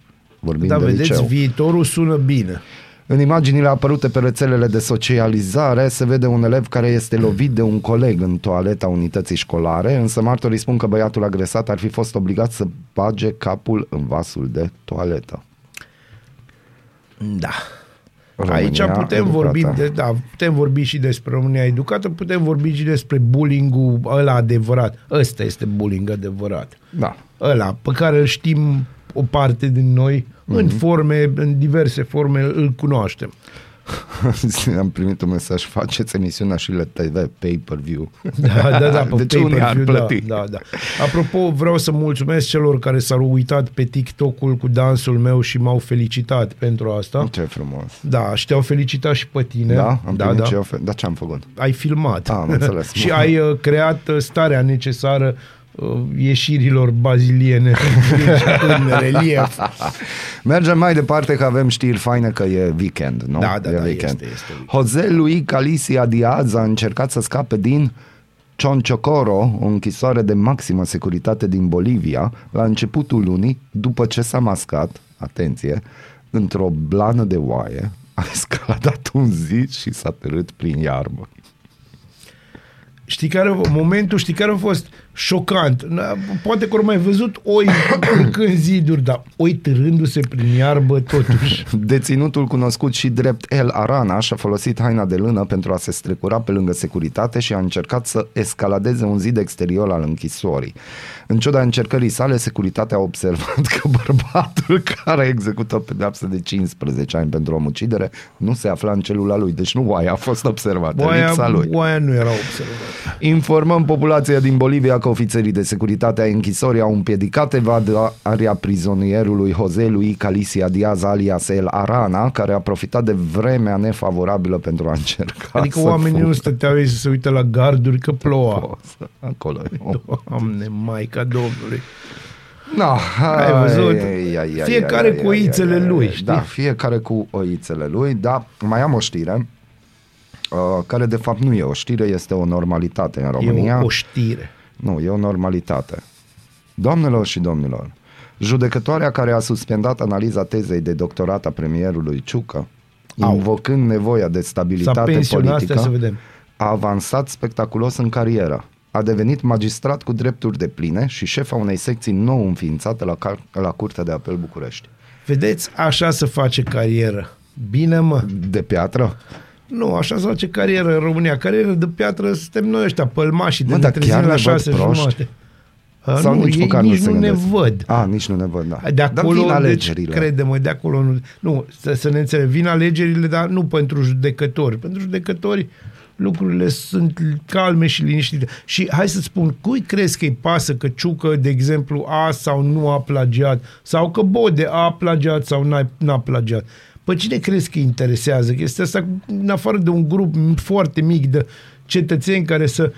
Vorbim Da, de vedeți, liceu. viitorul sună bine. În imaginile apărute pe rețelele de socializare se vede un elev care este lovit de un coleg în toaleta unității școlare, însă martorii spun că băiatul agresat ar fi fost obligat să bage capul în vasul de toaletă. Da. România Aici putem educată. vorbi, de, da, putem vorbi și despre România educată, putem vorbi și despre bullying-ul ăla adevărat. Ăsta este bullying adevărat. Da. Ăla pe care îl știm o parte din noi, mm-hmm. în forme, în diverse forme, îl cunoaștem. Am primit un mesaj, faceți emisiunea și la TV, pay-per-view. Da, da, da, pe Deci unii ar pay-per-view, plăti. Da, da, da. Apropo, vreau să mulțumesc celor care s-au uitat pe TikTok-ul cu dansul meu și m-au felicitat pentru asta. Ce frumos. Da, și te-au felicitat și pe tine. Da? Am da, primit da. și eu fe- Dar ce am făcut? Ai filmat. Ah, am înțeles. și ai uh, creat uh, starea necesară uh, ieșirilor baziliene în relief. Mergem mai departe că avem știri faine că e weekend, nu? Da, da, e da, weekend. este, este weekend. Jose Luis Calicia Diaz a încercat să scape din Chonchocoro, o închisoare de maximă securitate din Bolivia, la începutul lunii, după ce s-a mascat, atenție, într-o blană de oaie, a escaladat un zid și s-a târât prin iarbă. Știi care, momentul, știi care a fost șocant? Na, Poate că ori mai văzut oi urcând ziduri, dar oi târându-se prin iarbă totuși. Deținutul cunoscut și drept El Arana și-a folosit haina de lână pentru a se strecura pe lângă securitate și a încercat să escaladeze un zid exterior al închisorii. În ciuda încercării sale, securitatea a observat că bărbatul care a executat pedeapsă de 15 ani pentru omucidere nu se afla în celula lui. Deci nu oaia a fost observată, lipsa lui. oaia nu era observată. Informăm populația din Bolivia că ofițerii de securitate a închisorii au împiedicat evadarea prizonierului Jose Luis Calicia Diaz alias El Arana, care a profitat de vremea nefavorabilă pentru a încerca Adică să oamenii fugă. nu stăteau ei să se uite la garduri că ploua. O, să- Acolo. Doamne, Maica Domnului. No, Ai văzut? ai, ai, ai, Fiecare ai, cu ai, oițele ai, ai, lui, ai. știi? Da, fiecare cu oițele lui, da. Mai am o știre, uh, care de fapt nu e o știre, este o normalitate în România. E o, o știre. Nu, e o normalitate. Doamnelor și domnilor, judecătoarea care a suspendat analiza tezei de doctorat a premierului Ciucă, Au. invocând nevoia de S-a stabilitate pensionat, politică, stai să vedem. a avansat spectaculos în carieră. A devenit magistrat cu drepturi de pline și șefa unei secții nou înființate la, car- la Curtea de Apel București. Vedeți, așa se face carieră. Bine, mă. De piatră? Nu, așa se face carieră în România. Carieră de piatră suntem noi ăștia, pălmașii, de Mă, ne dar trezim chiar la ne văd șase proști? jumate. A, Sau nu, nici ei măcar nici nu se nu ne gândesc? văd. A, nici nu ne văd, da. De dar acolo, vin deci, alegerile. crede-mă, de acolo nu. Nu, să, să ne înțeleg, vin alegerile, dar nu pentru judecători. Pentru judecători lucrurile sunt calme și liniștite. Și hai să spun, cui crezi că îi pasă că Ciucă, de exemplu, a sau nu a plagiat? Sau că Bode a plagiat sau n-a, n-a plagiat? Pe cine crezi că îi interesează chestia asta, în afară de un grup foarte mic de cetățeni care să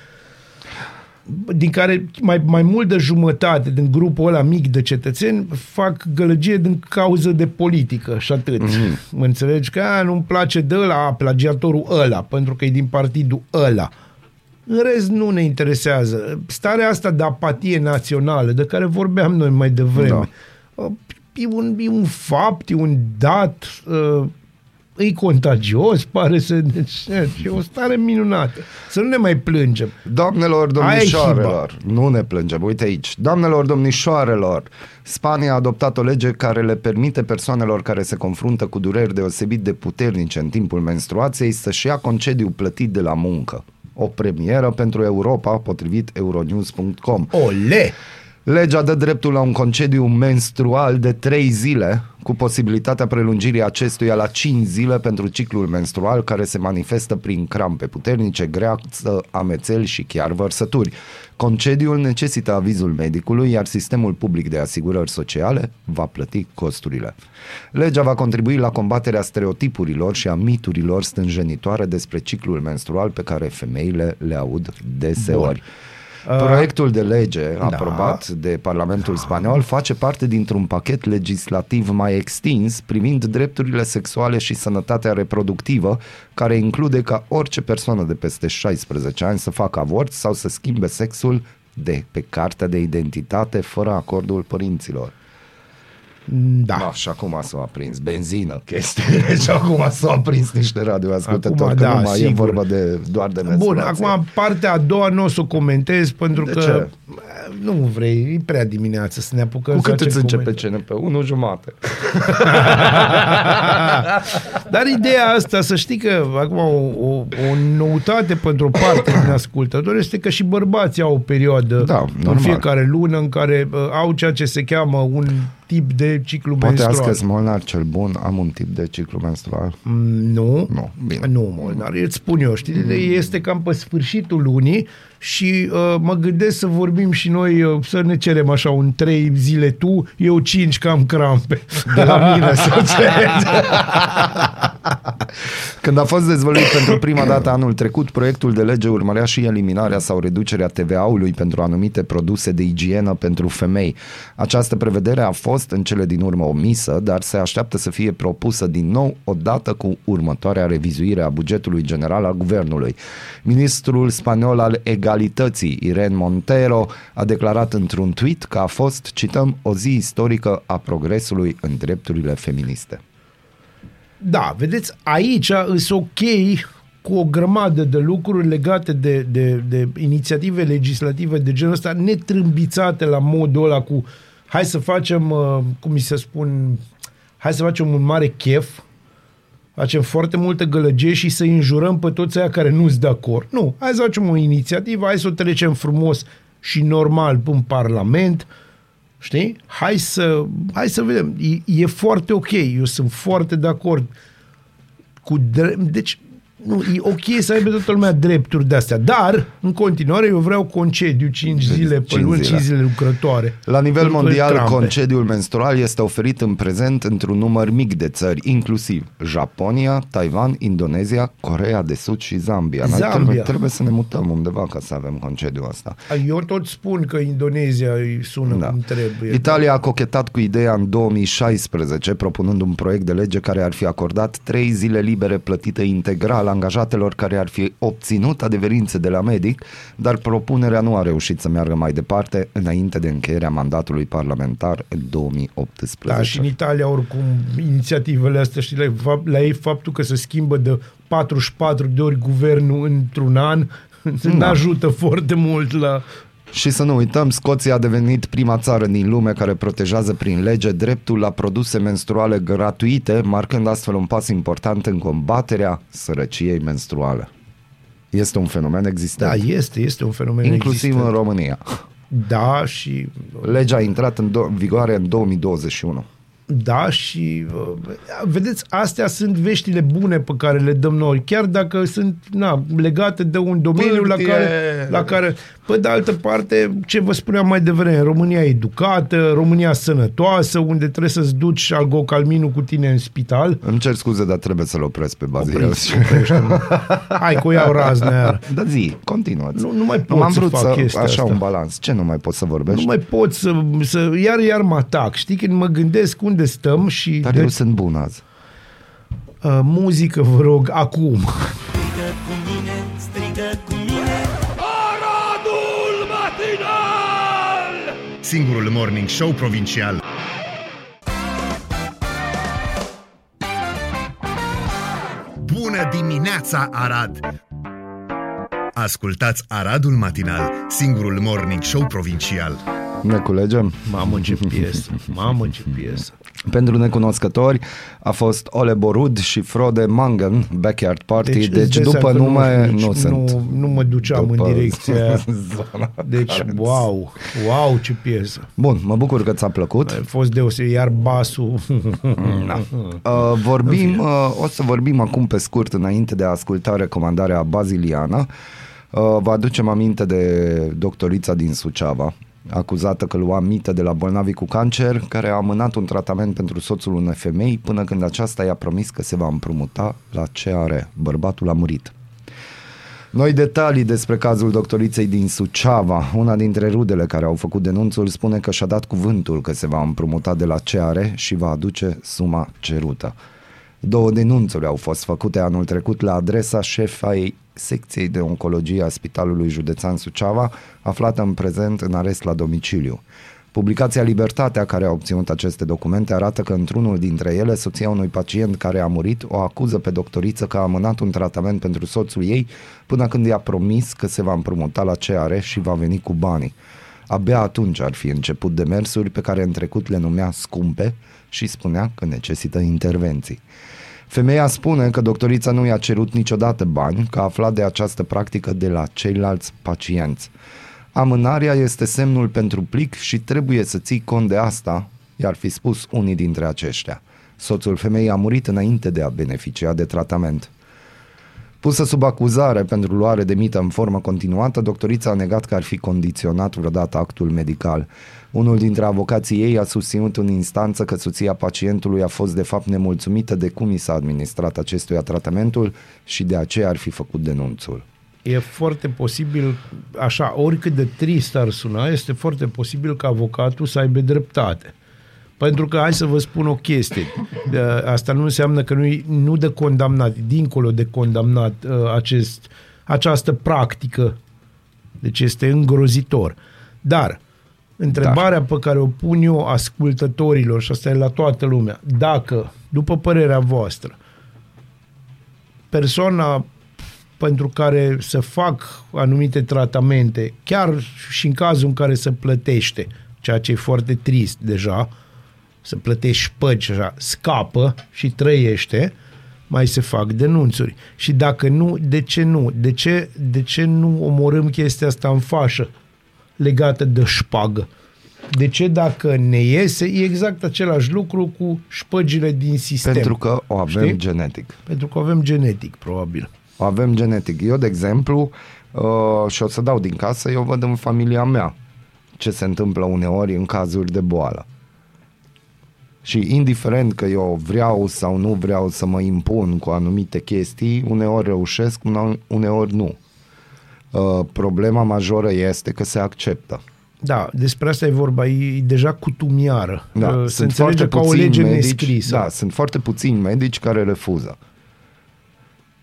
din care mai, mai mult de jumătate din grupul ăla mic de cetățeni fac gălăgie din cauză de politică și atât. Mm-hmm. Mă înțelegi? Că a, nu-mi place de ăla, a, plagiatorul ăla, pentru că e din partidul ăla. În rest nu ne interesează. Starea asta de apatie națională, de care vorbeam noi mai devreme, da. E, un, e un fapt, e un dat, uh, e contagios, pare să... Deci, e o stare minunată. Să nu ne mai plângem. Doamnelor, Aia e domnișoarelor, nu ne plângem, uite aici. Doamnelor, domnișoarelor, Spania a adoptat o lege care le permite persoanelor care se confruntă cu dureri deosebit de puternice în timpul menstruației să-și ia concediu plătit de la muncă. O premieră pentru Europa, potrivit euronews.com. Ole! Legea dă dreptul la un concediu menstrual de 3 zile, cu posibilitatea prelungirii acestuia la 5 zile pentru ciclul menstrual care se manifestă prin crampe puternice, greață, amețeli și chiar vărsături. Concediul necesită avizul medicului, iar sistemul public de asigurări sociale va plăti costurile. Legea va contribui la combaterea stereotipurilor și a miturilor stânjenitoare despre ciclul menstrual pe care femeile le aud deseori. Proiectul de lege aprobat de Parlamentul Spaniol face parte dintr-un pachet legislativ mai extins privind drepturile sexuale și sănătatea reproductivă, care include ca orice persoană de peste 16 ani să facă avort sau să schimbe sexul de pe cartea de identitate fără acordul părinților. Da. Da, și acum s-au aprins benzină chestiile și acum s-au aprins niște radioascultători, Acum, că da, nu mai e sigur. vorba de doar de Bun, menstruație. acum partea a doua nu o să o comentez pentru De că ce? nu vrei, e prea dimineață să ne apucăm Cu să cât facem îți începe comentarii. CNP? Unu jumate. Dar ideea asta, să știi că acum o, o, o noutate pentru o parte din ascultători este că și bărbații au o perioadă Da, în normal. fiecare lună în care uh, au ceea ce se cheamă un tip de ciclu Poate menstrual. astăzi, Molnar cel bun, am un tip de ciclu menstrual. Mm, Nu, Nu, bine. nu, Molnar, îți spun eu, știi, mm. este cam pe sfârșitul lunii și uh, mă gândesc să vorbim și noi, uh, să ne cerem așa un trei zile tu, eu cinci cam crampe. De la mine să cereți. Când a fost dezvăluit pentru prima dată anul trecut, proiectul de lege urmărea și eliminarea sau reducerea TVA-ului pentru anumite produse de igienă pentru femei. Această prevedere a fost în cele din urmă omisă, dar se așteaptă să fie propusă din nou odată cu următoarea revizuire a bugetului general al guvernului. Ministrul spaniol al egalității, Irene Montero, a declarat într-un tweet că a fost, cităm, o zi istorică a progresului în drepturile feministe. Da, vedeți, aici sunt ok cu o grămadă de lucruri legate de, de, de inițiative legislative de genul ăsta, netrâmbițate la modul ăla cu hai să facem, uh, cum mi se spun, hai să facem un mare chef, facem foarte multă gălăgie și să înjurăm pe toți aia care nu sunt de acord. Nu, hai să facem o inițiativă, hai să o trecem frumos și normal în Parlament, știi? Hai să, hai să vedem. E, e foarte ok, eu sunt foarte de acord cu dre- deci nu, e ok să aibă toată lumea drepturi de astea, dar în continuare eu vreau concediu 5 zile pe Cinci lună, zile. 5 zile lucrătoare. La nivel Pentru mondial, crampe. concediul menstrual este oferit în prezent într-un număr mic de țări, inclusiv Japonia, Taiwan, Indonezia, Corea de Sud și Zambia. Noi Zambia. Trebuie, trebuie să ne mutăm undeva ca să avem concediul ăsta. Eu tot spun că Indonezia îi sună Da. cum trebuie. Italia a cochetat cu ideea în 2016, propunând un proiect de lege care ar fi acordat trei zile libere plătite integral angajatelor care ar fi obținut adeverințe de la medic, dar propunerea nu a reușit să meargă mai departe înainte de încheierea mandatului parlamentar în 2018. Da, și în Italia, oricum, inițiativele astea și la, fapt- la ei faptul că se schimbă de 44 de ori guvernul într-un an nu Da. ajută foarte mult la... Și să nu uităm, Scoția a devenit prima țară din lume care protejează prin lege dreptul la produse menstruale gratuite, marcând astfel un pas important în combaterea sărăciei menstruale. Este un fenomen existent. Da, este, este un fenomen inclusiv existent. în România. Da, și Legea a intrat în do- vigoare în 2021. Da, și uh, vedeți, astea sunt veștile bune pe care le dăm noi, chiar dacă sunt na, legate de un domeniu la Pârtie! care, la care, pe de altă parte, ce vă spuneam mai devreme, România e educată, România sănătoasă, unde trebuie să-ți duci algocalminul cu tine în spital. Îmi cer scuze, dar trebuie să-l opresc pe Bazil. Oprește, oprește-mă. Hai că o iau razna iar. Da zi, continuă Nu- nu mai pot am să vrut fac să, chestia așa asta. un balans. Ce nu mai poți să vorbești? Nu mai pot să, să iar, iar mă atac. Știi, când mă gândesc unde stăm și... Dar de, eu sunt bun azi. uh, muzică, vă rog, acum. Aradul matinal! Singurul morning show provincial. Bună dimineața, Arad! Ascultați Aradul Matinal, singurul morning show provincial. Ne culegem? Mamă ce piesă, mamă ce piesă. Pentru necunoscători a fost Ole Borud și Frode Mangan, Backyard Party, deci, îți deci dai după seama că nume nu, nu, nu, sunt. nu, nu mă duceam după în direcția aia. zona Deci, care- wow, wow, ce piesă. Bun, mă bucur că ți-a plăcut. A fost deosebit, iar basul. Da. Uh, vorbim, uh, o să vorbim acum pe scurt înainte de a asculta recomandarea baziliană. Uh, vă aducem aminte de doctorița din Suceava, acuzată că lua mită de la bolnavi cu cancer, care a amânat un tratament pentru soțul unei femei până când aceasta i-a promis că se va împrumuta la ce are. Bărbatul a murit. Noi detalii despre cazul doctoriței din Suceava. Una dintre rudele care au făcut denunțul spune că și-a dat cuvântul că se va împrumuta de la CEARE și va aduce suma cerută. Două denunțuri au fost făcute anul trecut la adresa șefei secției de oncologie a Spitalului Județean Suceava, aflată în prezent în arest la domiciliu. Publicația Libertatea, care a obținut aceste documente, arată că într-unul dintre ele, soția unui pacient care a murit o acuză pe doctoriță că a amânat un tratament pentru soțul ei până când i-a promis că se va împrumuta la ce are și va veni cu banii. Abia atunci ar fi început demersuri pe care în trecut le numea scumpe și spunea că necesită intervenții. Femeia spune că doctorița nu i-a cerut niciodată bani, că a aflat de această practică de la ceilalți pacienți. Amânarea este semnul pentru plic și trebuie să ții cont de asta, i-ar fi spus unii dintre aceștia. Soțul femeii a murit înainte de a beneficia de tratament. Pusă sub acuzare pentru luare de mită în formă continuată, doctorița a negat că ar fi condiționat vreodată actul medical. Unul dintre avocații ei a susținut în instanță că soția pacientului a fost de fapt nemulțumită de cum i s-a administrat acestuia tratamentul și de aceea ar fi făcut denunțul. E foarte posibil, așa, oricât de trist ar suna, este foarte posibil ca avocatul să aibă dreptate. Pentru că, hai să vă spun o chestie, asta nu înseamnă că nu, nu de condamnat, dincolo de condamnat uh, acest, această practică, deci este îngrozitor. Dar, întrebarea Dar. pe care o pun eu ascultătorilor, și asta e la toată lumea, dacă, după părerea voastră, persoana pentru care să fac anumite tratamente, chiar și în cazul în care se plătește, ceea ce e foarte trist deja, să plătești păci, așa, scapă și trăiește, mai se fac denunțuri. Și dacă nu, de ce nu? De ce, de ce nu omorâm chestia asta în fașă legată de șpagă? De ce dacă ne iese, e exact același lucru cu șpăgile din sistem. Pentru că o avem știi? genetic. Pentru că o avem genetic, probabil. O avem genetic. Eu, de exemplu, uh, și o să dau din casă, eu văd în familia mea ce se întâmplă uneori în cazuri de boală. Și indiferent că eu vreau sau nu vreau să mă impun cu anumite chestii, uneori reușesc, uneori nu. Uh, problema majoră este că se acceptă. Da, despre asta e vorba, e deja cutumiară. Da, uh, se sunt înțelege ca o lege medici, nescrisă. Da, sunt foarte puțini medici care refuză.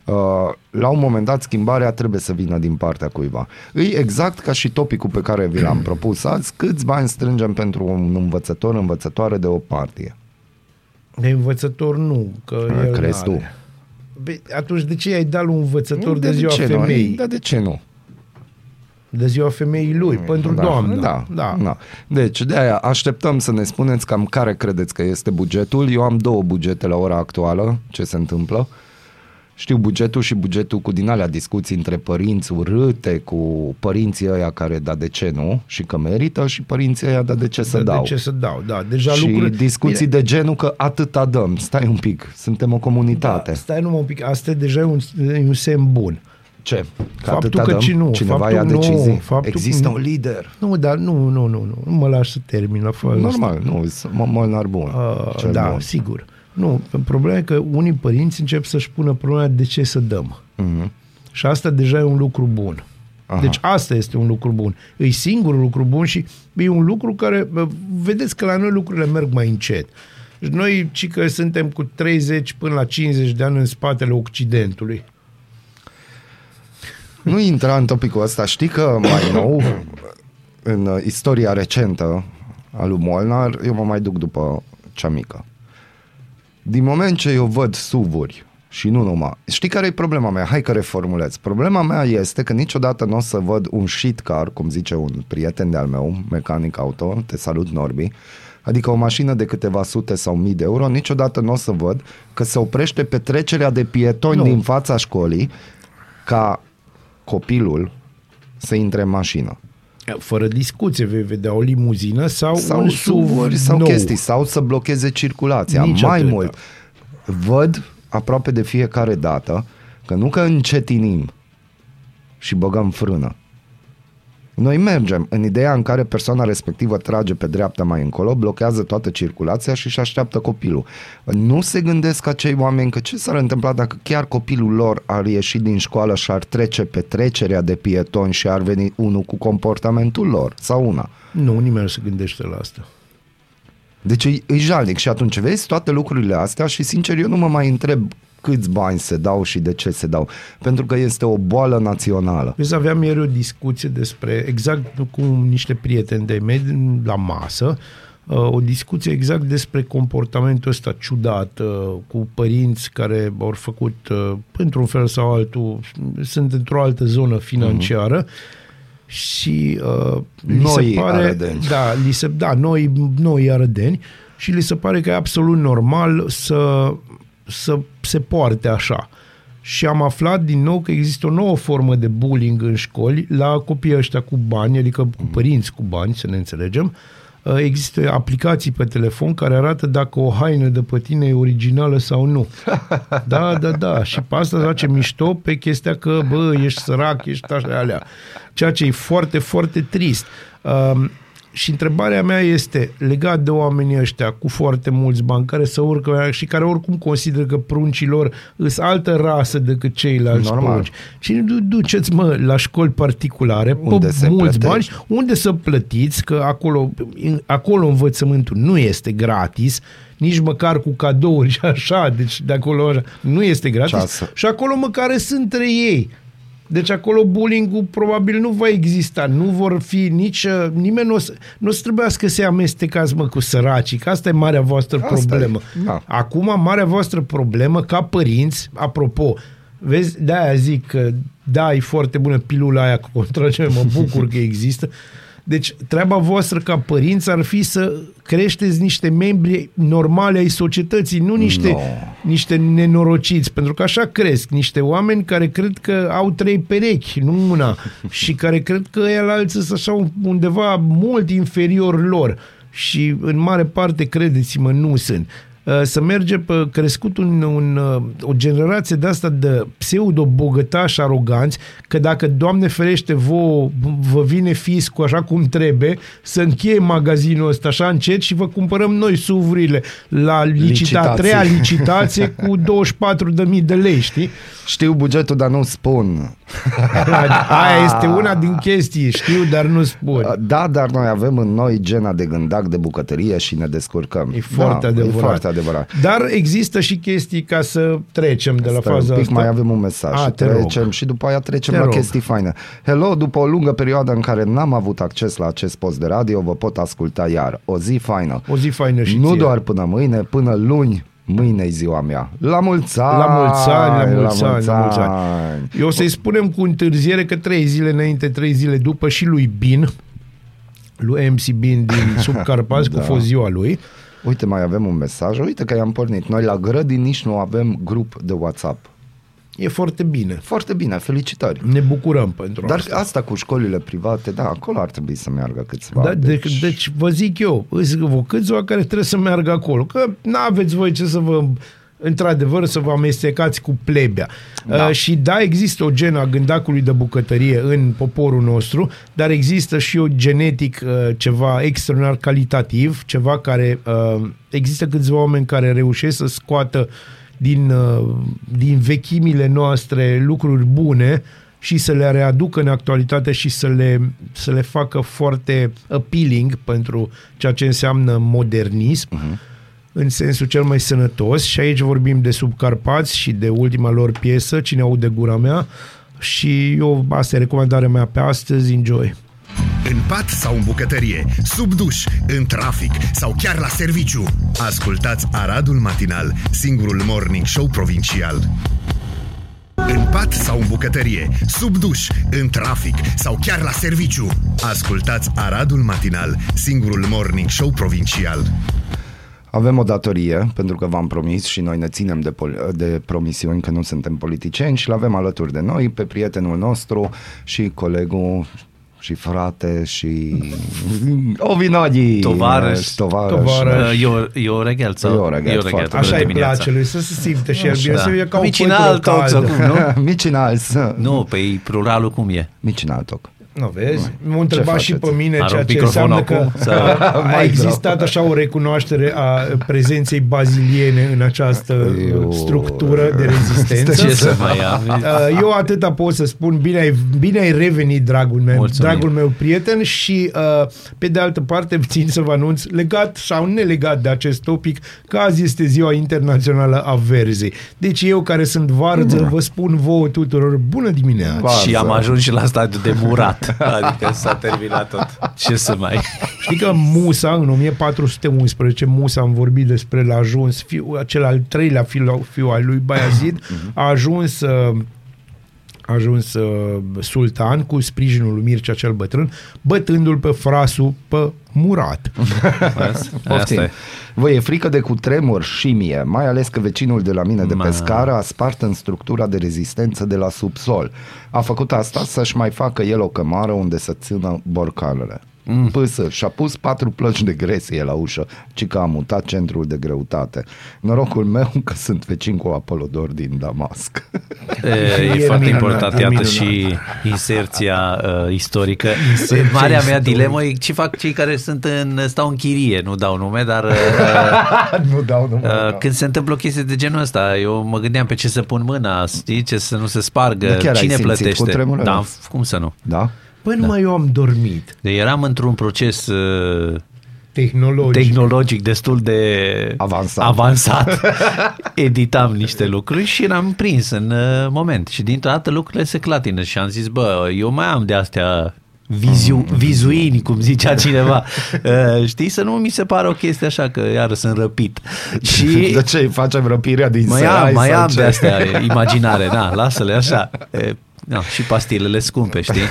Uh, la un moment dat schimbarea trebuie să vină din partea cuiva. E exact ca și topicul pe care vi l-am propus azi, câți bani strângem pentru un învățător, învățătoare de o partie? De învățător nu, că A, el crezi tu? Be, atunci de ce ai dat lui un învățător de, de ziua de femeii? Da, de ce nu? De ziua femeii lui, mm, pentru da, doamnă. Da, da. da. Deci, de aia așteptăm să ne spuneți cam care credeți că este bugetul. Eu am două bugete la ora actuală, ce se întâmplă. Uh, știu bugetul și bugetul cu din alea discuții între părinți urâte cu părinții ăia care da de ce nu și că merită și părinții ăia da de ce să da dau. De ce să dau, da. Deja și lucruri... discuții Bine. de genul că atâta dăm. Stai un pic, suntem o comunitate. Da, stai numai un pic, asta e deja un, e un semn bun. Ce? Că faptul că dăm? nu, Cineva faptul, ia decizii? Nu, faptul, Există un lider. Nu, dar nu, nu, nu, nu, nu mă lași să termin la fel. Normal, nu, mă, mă bun. Uh, da, bun. sigur. Nu, problema e că unii părinți încep să-și pună problema de ce să dăm. Uh-huh. Și asta deja e un lucru bun. Aha. Deci asta este un lucru bun. E singurul lucru bun și e un lucru care, vedeți că la noi lucrurile merg mai încet. Deci noi, ci că suntem cu 30 până la 50 de ani în spatele Occidentului. Nu intra în topicul ăsta. Știi că mai nou, în istoria recentă a lui Molnar, eu mă mai duc după cea mică. Din moment ce eu văd suvuri și nu numai. Știi care e problema mea? Hai că reformulez. Problema mea este că niciodată nu o să văd un shit car, cum zice un prieten de-al meu, mecanic auto, te salut Norbi, adică o mașină de câteva sute sau mii de euro, niciodată nu o să văd că se oprește petrecerea de pietoni nu. din fața școlii ca copilul să intre în mașină. Fără discuție, vei vedea o limuzină sau, sau un SUV sau nou. chestii, sau să blocheze circulația. Nici Mai atâta. mult, văd aproape de fiecare dată că nu că încetinim și băgăm frână, Noi mergem în ideea în care persoana respectivă trage pe dreapta mai încolo, blochează toată circulația și își așteaptă copilul. Nu se gândesc acei oameni că ce s-ar întâmpla dacă chiar copilul lor ar ieși din școală și ar trece pe trecerea de pietoni și ar veni unul cu comportamentul lor sau una. Nu, nimeni nu se gândește la asta. Deci e, e jalnic și atunci vezi toate lucrurile astea și sincer eu nu mă mai întreb câți bani se dau și de ce se dau. Pentru că este o boală națională. Vezi, aveam ieri o discuție despre, exact cu niște prieteni de mei la masă, uh, o discuție exact despre comportamentul ăsta ciudat uh, cu părinți care au făcut uh, într-un fel sau altul, sunt într-o altă zonă financiară uh-huh. și uh, li Noi se pare, arădeni. da, li se, da, noi, noi arădeni și li se pare că e absolut normal să, să se poarte așa. Și am aflat din nou că există o nouă formă de bullying în școli la copiii ăștia cu bani, adică cu părinți cu bani, să ne înțelegem. Uh, Există aplicații pe telefon care arată dacă o haină de pe tine e originală sau nu. Da, da, da. Și pe asta face mișto pe chestia că, bă, ești sărac, ești așa, alea. Ceea ce e foarte, foarte trist. Um, și întrebarea mea este legat de oamenii ăștia cu foarte mulți bani care se urcă și care oricum consideră că pruncii lor sunt altă rasă decât ceilalți Normal. prunci. Și du- duceți, mă, la școli particulare, Unde pe se mulți plătește. bani, unde să plătiți, că acolo, acolo învățământul nu este gratis, nici măcar cu cadouri și așa, deci de acolo așa, nu este gratis. Ceasă. Și acolo măcar sunt între ei. Deci acolo bullying-ul probabil nu va exista, nu vor fi nici, uh, nimeni nu o să, nu o să trebuiască să-i amestecați mă cu săracii, că asta e marea voastră Asta e, problemă. da. Acum, marea voastră problemă, ca părinți, apropo, vezi, de-aia zic că da, e foarte bună pilula aia cu contracere, mă bucur că există, deci treaba voastră ca părinți ar fi să creșteți niște membri normale ai societății, nu niște, No. niște nenorociți, pentru că așa cresc niște oameni care cred că au trei perechi, nu una, și care cred că el alții sunt așa undeva mult inferior lor și în mare parte, credeți-mă, nu sunt. Uh, Să merge pe crescut un, un, uh, o generație de asta de pseudo-bogătași aroganți, că dacă, Doamne ferește, vă, vă vine fiscul așa cum trebuie, să încheie magazinul ăsta așa încet și vă cumpărăm noi suvurile la licita, Licitații. treia licitație cu 24.000 de lei, știi? Știu bugetul, dar nu spun. Aia este una din chestii, știu, dar nu spun. Da, dar noi avem în noi gena de gândac de bucătărie și ne descurcăm. E foarte da, adevărat. E foarte adevărat. Dar există și chestii ca să trecem de la Stai faza un pic, asta. mai avem un mesaj. A, și te rog. trecem și după aia trecem Te la rog. chestii faine. Hello, după o lungă perioadă în care n-am avut acces la acest post de radio, vă pot asculta iar. O zi faină. O zi faină și nu ție. doar până mâine, până luni. Mâine e ziua mea. La mulți ani! La mulți ani, la mulți la ani, la mulți ani. Eu o să-i spunem cu întârziere că trei zile înainte, trei zile după și lui Bin, lui MC Bin din Subcarpați, da. cu fost ziua lui. Uite, mai avem un mesaj. Uite că i-am pornit. Noi la grădini nici nu avem grup de WhatsApp. E foarte bine. Foarte bine, felicitări. Ne bucurăm pentru Dar asta. asta cu școlile private, da, acolo ar trebui să meargă câțiva. Da, deci... deci vă zic eu, îți vă câțiva care trebuie să meargă acolo, că n-aveți voi ce să vă într-adevăr să vă amestecați cu plebea. Da. Uh, și da, există o genă a gândacului de bucătărie în poporul nostru, dar există și o genetic uh, ceva extraordinar calitativ, ceva care uh, există câțiva oameni care reușesc să scoată din, uh, din vechimile noastre lucruri bune și să le readucă în actualitate și să le, să le facă foarte appealing pentru ceea ce înseamnă modernism uh-huh. în sensul cel mai sănătos și aici vorbim de Subcarpați și de ultima lor piesă, Cine aude gura mea și eu, asta e recomandarea mea pe astăzi, enjoy! În pat sau în bucătărie, sub duș, în trafic sau chiar la serviciu. Ascultați Aradul Matinal, singurul morning show provincial. În pat sau în bucătărie, sub duș, în trafic sau chiar la serviciu. Ascultați Aradul Matinal, singurul morning show provincial. Avem o datorie, pentru că v-am promis și noi ne ținem de, pol- de promisiuni că nu suntem politicieni și l-avem alături de noi pe prietenul nostru și colegul și frate și Ovinodi. Tovarăș. Tovarăș. Tovarăș. Eu, eu regel sau? Eu regel, foarte. Așa îi dimineața. place lui, să se simte și el bine, Da. să fie ca o Micinal pătură toc sau caldă. cum, nu? Micinal. Nu, pe pluralul cum e? Micinal toc. Nu vezi? M-a întrebat și faceți? pe mine Are ceea un ce microfon înseamnă că acum? Să- a, a Mai existat așa o recunoaștere a prezenței baziliene în această Eu- structură de rezistență. Ce să mai am? Uh, Eu atâta pot să spun, bine ai, bine ai revenit, dragul meu, Mulțumim. dragul meu prieten și uh, pe de altă parte țin să vă anunț, legat sau nelegat de acest topic, că azi este ziua internațională a verzei. Deci eu care sunt varză, vă spun vouă tuturor, bună dimineața! Varză. Și am ajuns și la stadiul de murat. Adică s-a terminat tot. Ce să mai... Știi că Musa, în 1411, Musa, am vorbit despre l-a ajuns, fiu, cel al treilea fiu, fiu al lui Bayazid, a ajuns uh, a ajuns uh, sultan cu sprijinul lui Mircea cel bătrân, bătându-l pe frasul pe murat. Asta Poftim. e. Vă e frică de cutremur și mie, mai ales că vecinul de la mine de Ma. pe scară a spart în structura de rezistență de la subsol. A făcut asta să-și mai facă el o cămară unde să țină borcanele. Mm. Pâsă, și-a pus patru plăci de gresie la ușă, ci că a mutat centrul de greutate. Norocul meu că sunt vecin cu Apolodor din Damasc. E, e E foarte minunat, important, e iată minunat. și inserția uh, istorică. Inserția Marea mea istorică. dilemă e ce fac cei care sunt în, stau în chirie, nu dau nume, dar uh, nu dau numai. uh, când se întâmplă o chestie de genul ăsta, eu mă gândeam pe ce să pun mâna, știi, ce să nu se spargă, Dar chiar ai cine simțit plătește. cutremurul? Da, cum să nu? Da? Păi numai eu am dormit. Deci eram într-un proces uh, Tehnologic. tehnologic destul de Avansat. avansat. Editam niște lucruri și eram prins în uh, moment. Și dintr-o dată lucrurile se clatină și am zis, bă, eu mai am de astea viziu, vizuini, cum zicea cineva. Uh, știi, să nu mi se pară o chestie așa că iară sunt răpit. Și De ce îi facem răpirea din mai serai am, mai sau am ce? de astea imaginare, da, lasă-le așa. E, Da, și pastilele scumpe, știi?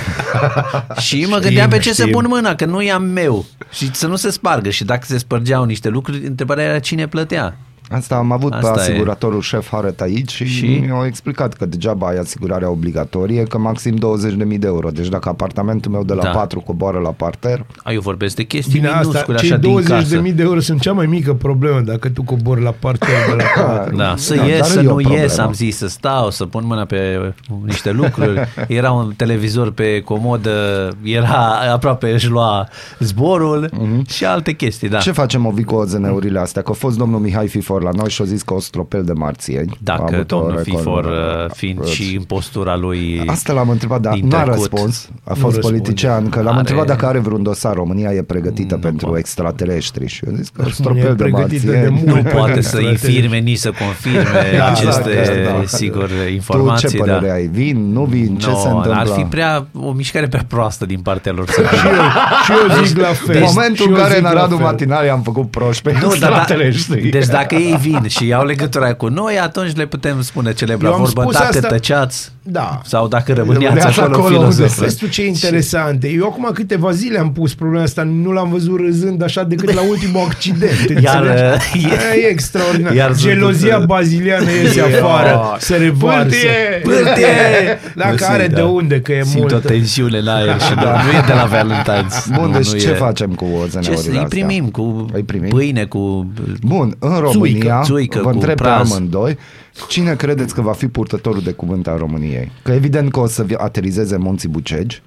și mă gândeam pe ce să știm. pun mâna, că nu e am meu. Și să nu se spargă. Și dacă se spărgeau niște lucruri, întrebarea era cine plătea. Asta am avut Asta pe e. asiguratorul șef Haret aici și, Și? și mi-au explicat că degeaba ai asigurarea obligatorie, că maxim 20.000 de euro. Deci dacă apartamentul meu de la Da. 4 coboară la parter, A, eu vorbesc de chestii Bine, asta, minuscule cei așa din 20 casă. de mii de euro sunt cea mai mică problemă dacă tu cobori la partea de la patru. Da, să Da, ies, dar să e o nu ies, problemă. am zis să stau, să pun mâna pe niște lucruri. Era un televizor pe comodă, era aproape își lua zborul și alte chestii, da. ce facem Ovi cu OZN-urile astea? Că a fost domnul Mihai Fifor la noi și a zis că o stropel de marțieni. A Dacă avut o domnul record- Fifor, uh, fiind și în postura lui Asta l-am întrebat, dar din nu a trecut. răspuns. A Nu fost răspunde. politician, că l-am Are- întrebat dacă are vreun dosar. România e pregătită Nu pentru pot. extraterestri și eu zis că România stropel e de pregătită de marțieni. mult. nu poate să Extraterestri. infirme, nici să confirme Da, aceste, exact, da. sigur, Tu informații. ce părere da. ai? Vin, nu vin? Ce No, se întâmplă? ar fi prea, o mișcare prea proastă din partea lor să Și eu, și eu zic la fel. În momentul Și în eu care zic în la Aradul fel. Matinal am făcut proști pe Nu, dar da, extraterestri. deci dacă ei vin și iau legătura cu noi, atunci le putem spune celebra Eu am vorbă, spus dacă asta- tăceați Da. sau dacă rămâneați Rămâneați acolo, acolo unde filozofe. Vezi tu ce interesant. Eu acum câteva zile am pus problema asta, nu l-am văzut râzând așa decât la ultimul accident. Iar, înțelegi? uh, e, e extraordinar. iar sunt Gelozia tot- baziliană iese afară, se revarsă. Pârtie! Pârtie! Dacă Nu are simt, de da. unde, că e Simt mult. o tensiune în aer și nu, nu e de la Valentine's. Bun, nu, deci nu ce e. facem cu Ce OZN-urile să îi astea? primim cu Îi primim? pâine, cu... Bun, în România, țuică vă cu întreb pe praz. amândoi, cine credeți că va fi purtătorul de cuvânt al României? Că evident că o să vi- aterizeze Munții Bucegi,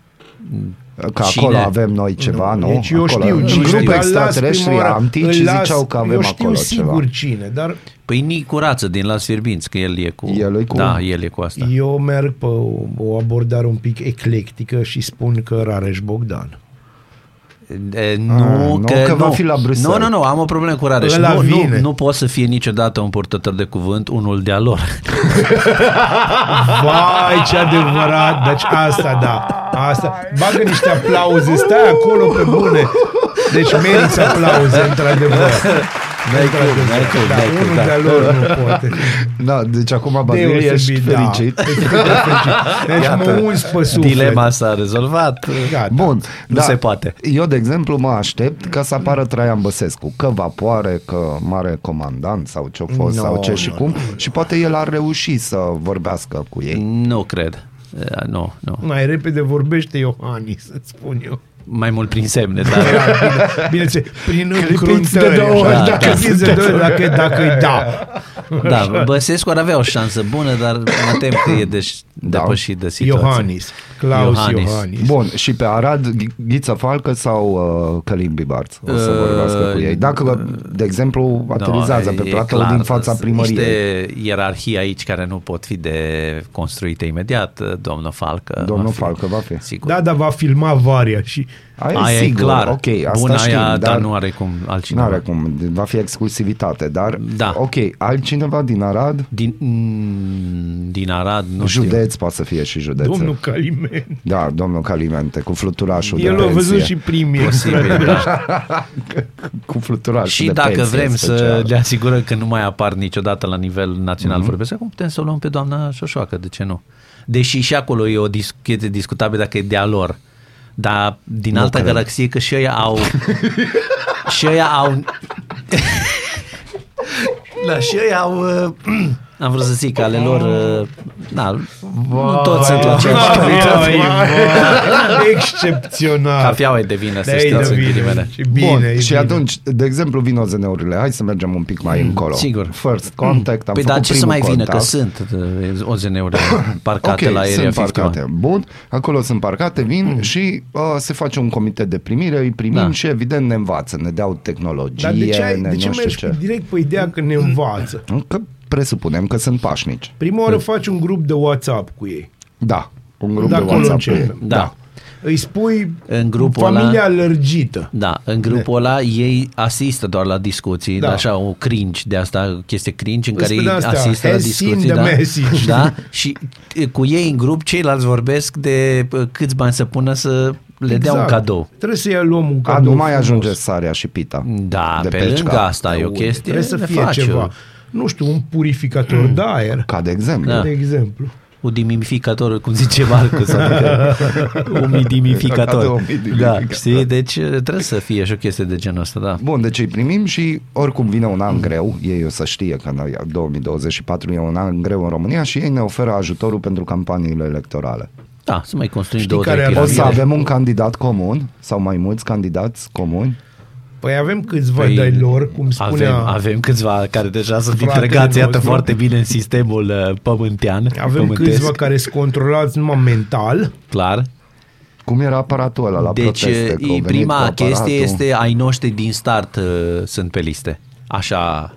că Cine? acolo avem noi ceva, nu? Deci eu acolo, știu în cine, grupe dar las extraterestri prima oară, antici îl las- ziceau că avem Eu știu acolo sigur ceva. cine, dar Păi Nicu Rață din Las Fierbinți, că el e cu... El e cu- Da, el e cu asta. eu merg pe o, o abordare un pic eclectică și spun că Rareș Bogdan. E, nu, nu, că, că va nu. fi la Bruxelles. Nu, nu, nu, am o problemă cu Rareș. Ăla Nu, nu, vine. nu pot să fie niciodată un purtător de cuvânt unul de-a lor. Vai, ce adevărat! Deci asta, da. Asta. Bagă niște aplauze, stai acolo pe bune. Deci meriți aplauze, într-adevăr. N-ai cum, n-ai cum, Da, n-ai cum, unul da. de-a lor nu poate. Da, deci acum Bazil ești Deosebit, da. fericit. Ești foarte fericit. Deci mă uns pe suflet. Dilema s-a rezolvat. Gata. Bun, Nu se poate. Eu, de exemplu, mă aștept ca să apară Traian Băsescu, că vapoare, că mare comandant sau ce-o fost No, sau ce și no, cum și poate el ar reuși să vorbească cu ei. Nu cred. E, Nu, nu. Mai repede vorbește Iohannis, să-ți spun eu. Mai mult prin semne, dar... Bine, bine ce, prin Clipiți încruntări. de două ori, așa, dacă clipiți de două ori, dacă, dacă e da. Da, Băsescu ar avea o șansă bună, dar mă tem că e deș- Da. depășit de situație. Iohannis. Claus Iohannis. Iohannis. Bun, și pe Arad, Ghi- Ghiță Falcă sau uh, Călim Bibarț? O să Uh, vorbească cu ei. Dacă, de exemplu, aterizează No, pe e platou clar, din fața sunt primăriei. Niște ierarhii aici care nu pot fi de construite imediat. Domnul Falcă. Domnul va fi, Falcă va fi. Sigur. Da, dar va filma Varia și Aia, Aia e sigur, e clar. ok, asta Bun, știm, aia, dar, dar nu are cum nu altcineva. are cum, va fi exclusivitate, dar Da. ok, altcineva din Arad, Din, mm, din Arad, nu știu. județ poate să fie și județ. domnul Calimen. Da, domnul Calimente, cu fluturașul El de a văzut pensie. și primii. Posibil, da. cu fluturașul Și de dacă pensie vrem special. să le asigurăm că nu mai apar niciodată la nivel național, Mhm. mm-hmm. vorbesc, acum putem să o luăm pe doamna Șoșoacă, de ce nu? Deși și acolo e o discuție discutabilă dacă e de-a lor. Dar din Nu altă cred. galaxie că și ăia au... și ăia au... da, și ăia au... uh, Am vrut să zic, ale lor... uh, Da, nu toți sunt la aceeași Vai, calitate. vai, Excepțional. Cafeaua e de vină, să De-ai știți de în vină. ghilimele. Și bine, Bun, e și bine. atunci, de exemplu, vin OZN-urile. Hai să mergem un pic mai încolo. Mm, sigur. First contact, am Păi făcut dar ce să primul mai vină, contact. că sunt uh, OZN-uri parcate ok, la Area sunt 51. parcate. Bun, acolo sunt parcate, vin mm. și uh, se face un comitet de primire, îi primim Da. și evident ne învață, ne dau tehnologie, Dar de ce, ai, ne, de ce nu știu mergi ce. direct pe ideea că ne învață? Că presupunem că sunt pașnici. Prima oară faci un grup de WhatsApp cu ei. Da, un grup De de, acolo WhatsApp. cu ei. începem. Da. Îi spui În grupul familia ăla- lărgită. Da, în grupul ăla ei asistă doar la discuții, Da. da. așa o cringe de asta, chestie cringe în Îți care spune ei astea, asistă la has seen discuții, the da, message. da, și e, cu ei în grup ceilalți vorbesc de uh, câți bani să pună să le dea un cadou. Trebuie să ia luăm un A, cadou nu mai frumos. ajunge sarea și pita. Da, de pe pecica. lângă asta e o Unde? chestie Trebuie să de fie faciu. ceva. Nu știu, un purificator de aer, Ca de exemplu. Da. de exemplu. Udimificator, cum zice Marcus, adică umidimificator. Umidimificator. Da, știi? Deci trebuie să fie și o chestie de genul ăsta, da. Bun, deci îi primim și oricum vine un an greu, ei o să știe că noi 2024 e un an greu în România și ei ne oferă ajutorul pentru campaniile electorale. Da, să mai construim Știi două, care trei ar O să piramide. avem un candidat comun sau mai mulți candidați comuni? Păi avem câțiva Păi, de lor, cum spunea... Avem, avem câțiva care deja sunt Fratele integrați, iată, nostru. foarte bine în sistemul uh, pământean. Avem pământesc, câțiva care sunt controlați numai mental. Clar. Cum era aparatul ăla la deci, proteste? că au e, venit prima cu aparatul? chestie este ai noștri din start uh, sunt pe liste. Așa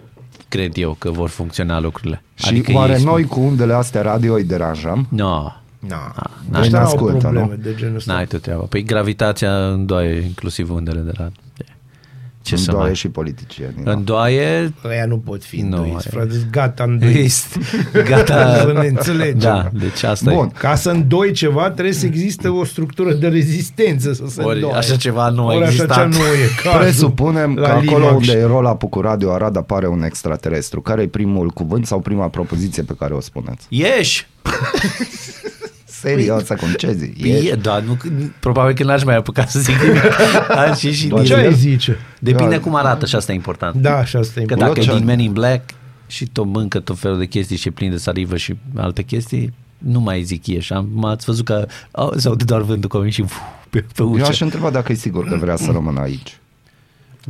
cred eu că vor funcționa lucrurile. Și adică oare ei- noi cu undele astea radio îi deranjăm? No, Na, n-ai ăștia au ascultă, probleme nu? de genul ăsta. n-ai tu treaba. Păi gravitația îndoaie inclusiv undele de la... Ce să Îndoaie mai... și politicieni. Îndoaie... Ăia nu pot fi Nu, îndoiți, e- frate, sunt gata îndoiți. Este, gata. Să ne înțelegem. Da, deci asta Bun. Ca să îndoi ceva, trebuie să existe o structură de rezistență să se Ori îndoie. așa ceva nu a Ori așa existat. ceva nu e cazul. Presupunem La că acolo Limax. unde e rola cu Radio Arad apare un extraterestru. Care e primul cuvânt sau prima propoziție pe care o spuneți? Ieși! Serios, acum ce zi? E, da, nu, probabil că n-aș mai apuca să zic nimic. Aș ieși Doar Ce din... ai zice? Depinde Da. cum arată și asta e important. Da, și asta e Că important. dacă e ce- din Men in Black și tot mâncă tot felul de chestii și e plin de salivă și alte chestii, nu mai zic ieși. Am, ați văzut că oh, se aude doar vântul cum și uf, pe, pe Eu ușă. aș întreba dacă e sigur că vrea să rămână aici.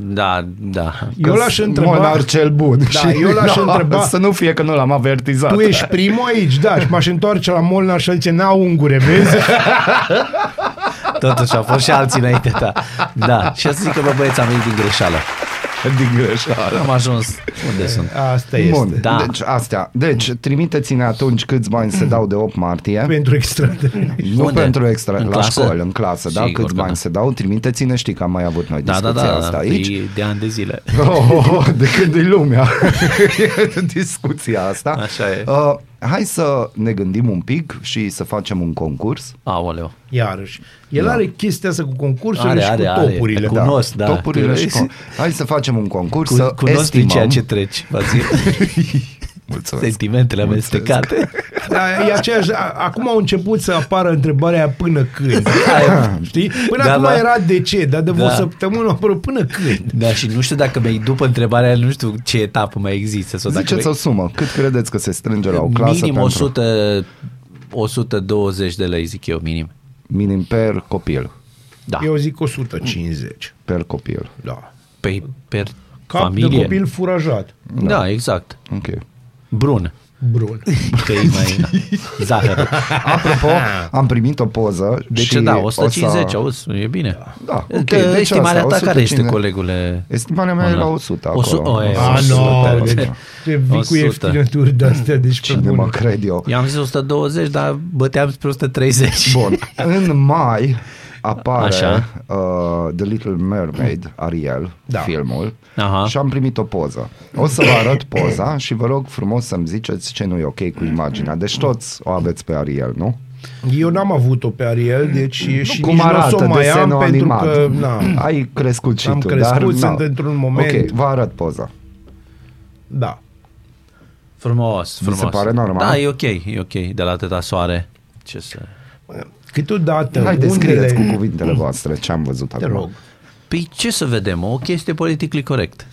Da, da. Eu l-aș întreba... Molnar cel bun. Da, Și- eu l-aș Da, întreba- Să nu fie că nu l-am avertizat. Tu ești primul aici, da, și m-aș întoarce la Molnar și zice, n-au ungure, vezi? Totuși au fost și alții înainte ta. Da. Și să zic că bă băieți am venit din greșeală. din greșeală. Am ajuns unde sunt. Asta este. Bun, Da. deci astea. Deci, trimiteți-ne atunci câți bani se dau de 8 martie. Pentru extra Nu Unde? pentru extra, În la clasă? școală, în clasă, da? Sigur Câți că bani da. se dau, trimiteți-ne, știi că am mai avut noi Da, da, discuția da, asta da. aici. Păi de ani de zile. Oh, oh, oh, de când e lumea discuția asta. Așa e. Uh, hai să ne gândim un pic și să facem un concurs. Aoleu. Iarăși. El Da. are chestia asta cu concursurile Are, și are, cu are. topurile. Cu- Cunosc, da. Topurile și Cu- con- Hai să facem un concurs, Cu, să cunosc din ceea estimăm. ce treci. v-ați zis? Mulțumesc. Sentimentele Mulțumesc. amestecate. Da, e aceeași, a- acum au început să apară întrebarea aia până când. Știi? Până Da, acum da. era de ce, dar de Da. o săptămână a apărut până când. Da, și nu știu dacă mi după întrebarea, nu știu ce etapă mai există. Sau dacă Ziceți o sumă. Cât credeți că se strânge la o clasă minim pentru... 100, 120 de lei, zic eu, minim. Minim per copil. Da. Eu zic 150. Per copil. Da. Pe, per Cap familie. de copil furajat. Da, exact. Ok. Brun. Brun. Că e mai zahăr. Apropo, am primit o poză De și ce da, o 150, să... auzi, e bine. Da, ok, Că deci estimarea asta, ta care este, 150. colegule? Estimarea mea e la 100 acolo. 100, o, e, A, 100, nu, deci- deci te vii cu 100. ieftinături de-astea, deci pe Cine mă bune. cred eu? I-am zis 120, dar băteam spre 130. Bun, în mai apare Așa. uh, The Little Mermaid, Ariel, Da. filmul, Aha. și am primit o poză. O să vă arăt poza și vă rog frumos să-mi ziceți ce nu e ok cu imaginea. Deci toți o aveți pe Ariel, nu? Eu n-am avut-o pe Ariel, deci și Cum nici nu o arată să o mai am desenul pentru animat. că, na, Ai crescut și Am tu, crescut, dar, sunt na. într-un moment- Ok, vă arăt poza. da. Frumos, Mi frumos. se pare normal? Da, e ok, e ok, de la atâta soare. Ce să... Câteodată Hai, descrieți undele... cu cuvintele voastre ce am văzut Te acolo. rog. Păi ce să vedem? O chestie politically corect.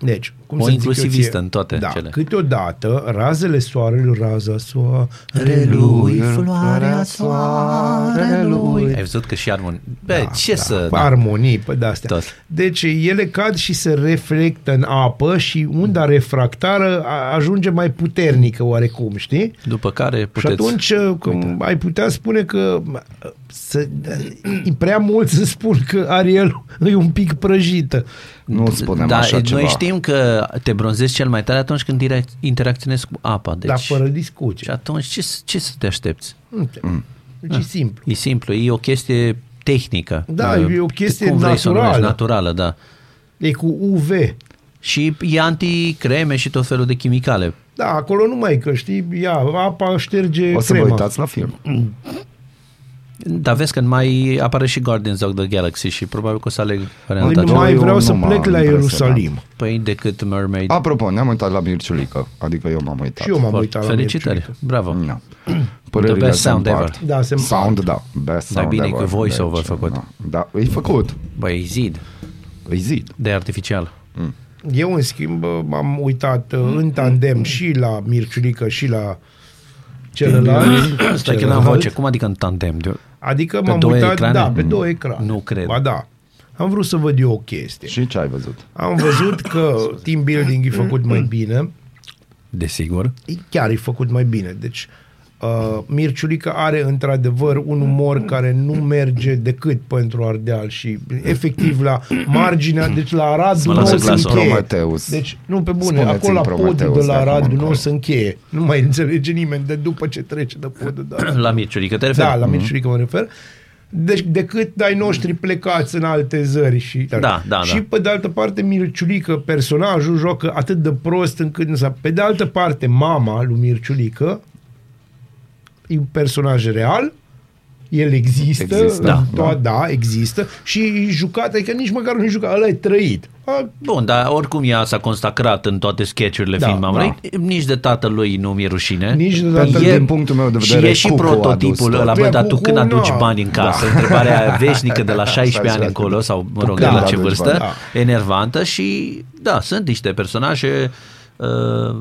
Deci, cum O să zic eu inclusivistă ție? în toate da, cele. Câteodată, razele soarelui, raza soarelui, floarea soarelui. Ai văzut că și armoni... Bă, Da, ce da, să... Armonii, pe de-astea. Tot. Deci ele cad și se reflectă în apă și unda refractară a- ajunge mai puternică oarecum, știi? După care Și puteți... atunci cum ai putea spune că să, e prea mult să spun că Ariel e un pic prăjită. Nu spunem da, așa noi ceva. știm că te bronzezi cel mai tare atunci când direct, interacționezi cu apa. Deci, Dar fără și discuție. atunci ce, s- ce să te aștepți? Mm. Deci e simplu. E simplu, e o chestie tehnică. Da, Uh, e o chestie cum vrei să o numești, naturală. naturală, da. E cu UV. Și e anticreme și tot felul de chimicale. Da, acolo nu mai că știi, ia, apa șterge O să vă crema. uitați la film. Dar vezi că mai apare și Guardians of the Galaxy și probabil că o să aleg varianta Nu Eu mai vreau nu să m-am plec la impresionat. Ierusalim. Păi decât Mermaid. Apropo, ne-am uitat la Mirciulică. Adică eu m-am uitat. Și eu m-am Foarte uitat la Felicitări, Mirciulică. bravo. No. The Părerile best se sound împart. ever. Da, se Sound, da. Best Dar sound bine ever. că voice-over Deci, făcut. Da, da, e făcut. Băi, zid E zid. de artificial. Eu, în schimb, m-am uitat uh, în tandem și la Mirciulică și la celălalt. Stai că n-am celălalt. voce. Cum adică în tandem? De- Adică Pe m-am două uitat, ecrane? da, pe două ecrane. Nu cred. Ba da. Am vrut să văd eu o chestie. Și ce ai văzut? Am văzut că team building e făcut mai bine. Desigur. E chiar e făcut mai bine. Deci, uh, Mirciulică are într-adevăr un umor care nu merge decât pentru Ardeal și efectiv la marginea, deci la Arad Mă nu lasă o să glasul. încheie. Prometheus. Deci, nu pe bune, Spuneți-mi acolo la podul Prometheus de la de acum Arad nu încolo. o să încheie. Nu mai înțelege nimeni de după ce trece de podul de la La Mirciulică, te referi? Da, la Mirciulică mă refer. Deci decât dai noștri plecați în alte zări și Da, da, și da. pe de altă parte Mirciulică personajul joacă atât de prost încât însă, pe de altă parte mama lui Mirciulică e un personaj real el există, Există, da, da. da. da, există și e jucat, adică nici măcar nu e jucat, ăla e trăit. A, Bun, dar oricum ea s-a consacrat în toate sketchurile Da, filmului. Nici de tatăl lui nu mi-e rușine. Nici de Pentru, tatăl- din punctul meu de vedere, și e și Cucu a prototipul adus ăla, tot. bă, dar tu Cucu, când aduci na. bani în casă? Întrebarea aia veșnică de la 16 ani Așa, încolo, sau, mă rog, când de la aduci ce bani? vârstă, Da. enervantă și, da, sunt niște personaje uh,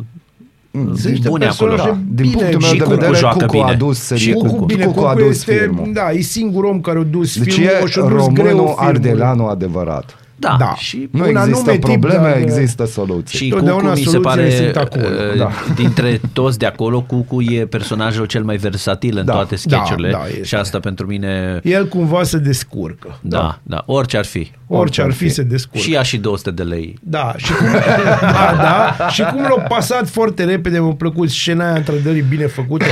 Sunt niște bune acolo. personaje Da, din bine punctul meu și de Cucu vedere, joacă Cucu a bine. adus Și serie, Cucu, Cucu, bine, Cucu a Cucu adus este, filmul. da, e singurul om care a dus Deci filmul e și a dus greu românul filmul. ardelanul adevărat. Da, Da. și Nu Un există anume tip probleme, de- există soluții. Și Totdeauna Cucu mi se soluțiile pare, sunt acolo, uh, da. dintre toți de acolo, Cucu e personajul cel mai versatil în Da, toate sketchurile da, este. și asta pentru mine, El cumva se descurcă. da, da, orice ar fi. Orice ar fi, se descurcă. Și ia și 200 de lei. Da, și cum, da, da, și cum l-a pasat foarte repede, mi-a plăcut scena aia într-adevăr e bine făcută,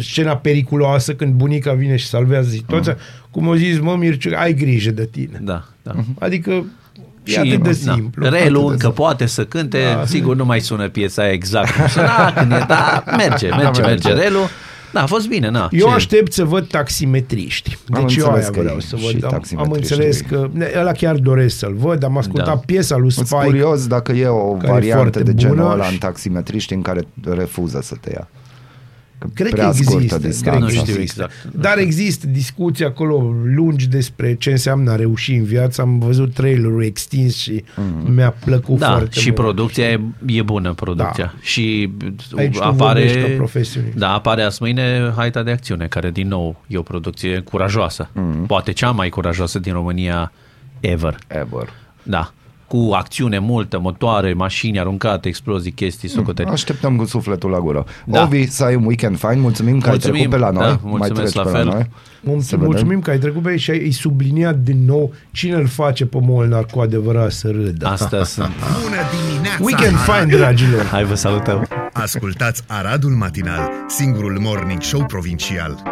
scena periculoasă când bunica vine și salvează situația, cum au zis, mă, Mirciu, ai grijă de tine. Da, da. Adică e atât de simplu. Da. atât Relu de încă simplu. poate să cânte, Da. sigur nu mai sună piesa aia exact cum suna când e, da, merge, merge, merge. Relu, da, a fost bine, na. Eu ce- aștept să văd taximetriști. Am Deci eu înțeles aia că vreau e să și văd. Am, am taximetriști. înțeles că ăla chiar doresc să-l văd. Am ascultat Da. piesa lui Sunt Spike. curios dacă e o care e variantă foarte de genul bună ăla și- în taximetriști în care refuză să te ia. Că Cred prea că scurtă există, distanță. cred că Nu știu există. exact. Dar există discuții acolo lungi despre ce înseamnă a reuși în viață. Am văzut trailerul extins și mi-a plăcut Da, foarte și mult. producția e, e bună, producția. Da. Și Aici tu vorbești ca apare, profesionist. da, apare azi mâine Haita de Acțiune, care din nou e o producție curajoasă. Mhm. Poate cea mai curajoasă din România ever. Ever. Da. Cu acțiune multă, motoare, mașini aruncate, explozii, chestii, socoteri. Așteptăm cu sufletul la gură. Da. Ovi, să ai un weekend fain. Mulțumim că ai Mulțumim, trecut pe la noi. da, Mai mulțumesc treci la pe fel. la noi. Mulțumim, Să vedem. mulțumim că ai trecut pe aici și ai subliniat din nou cine îl face pe Molnar cu adevărat să râdă. Astea sunt. Bună dimineața! Weekend Arad! fine, dragilor! Hai vă salutăm! Ascultați Aradul Matinal, singurul morning show provincial.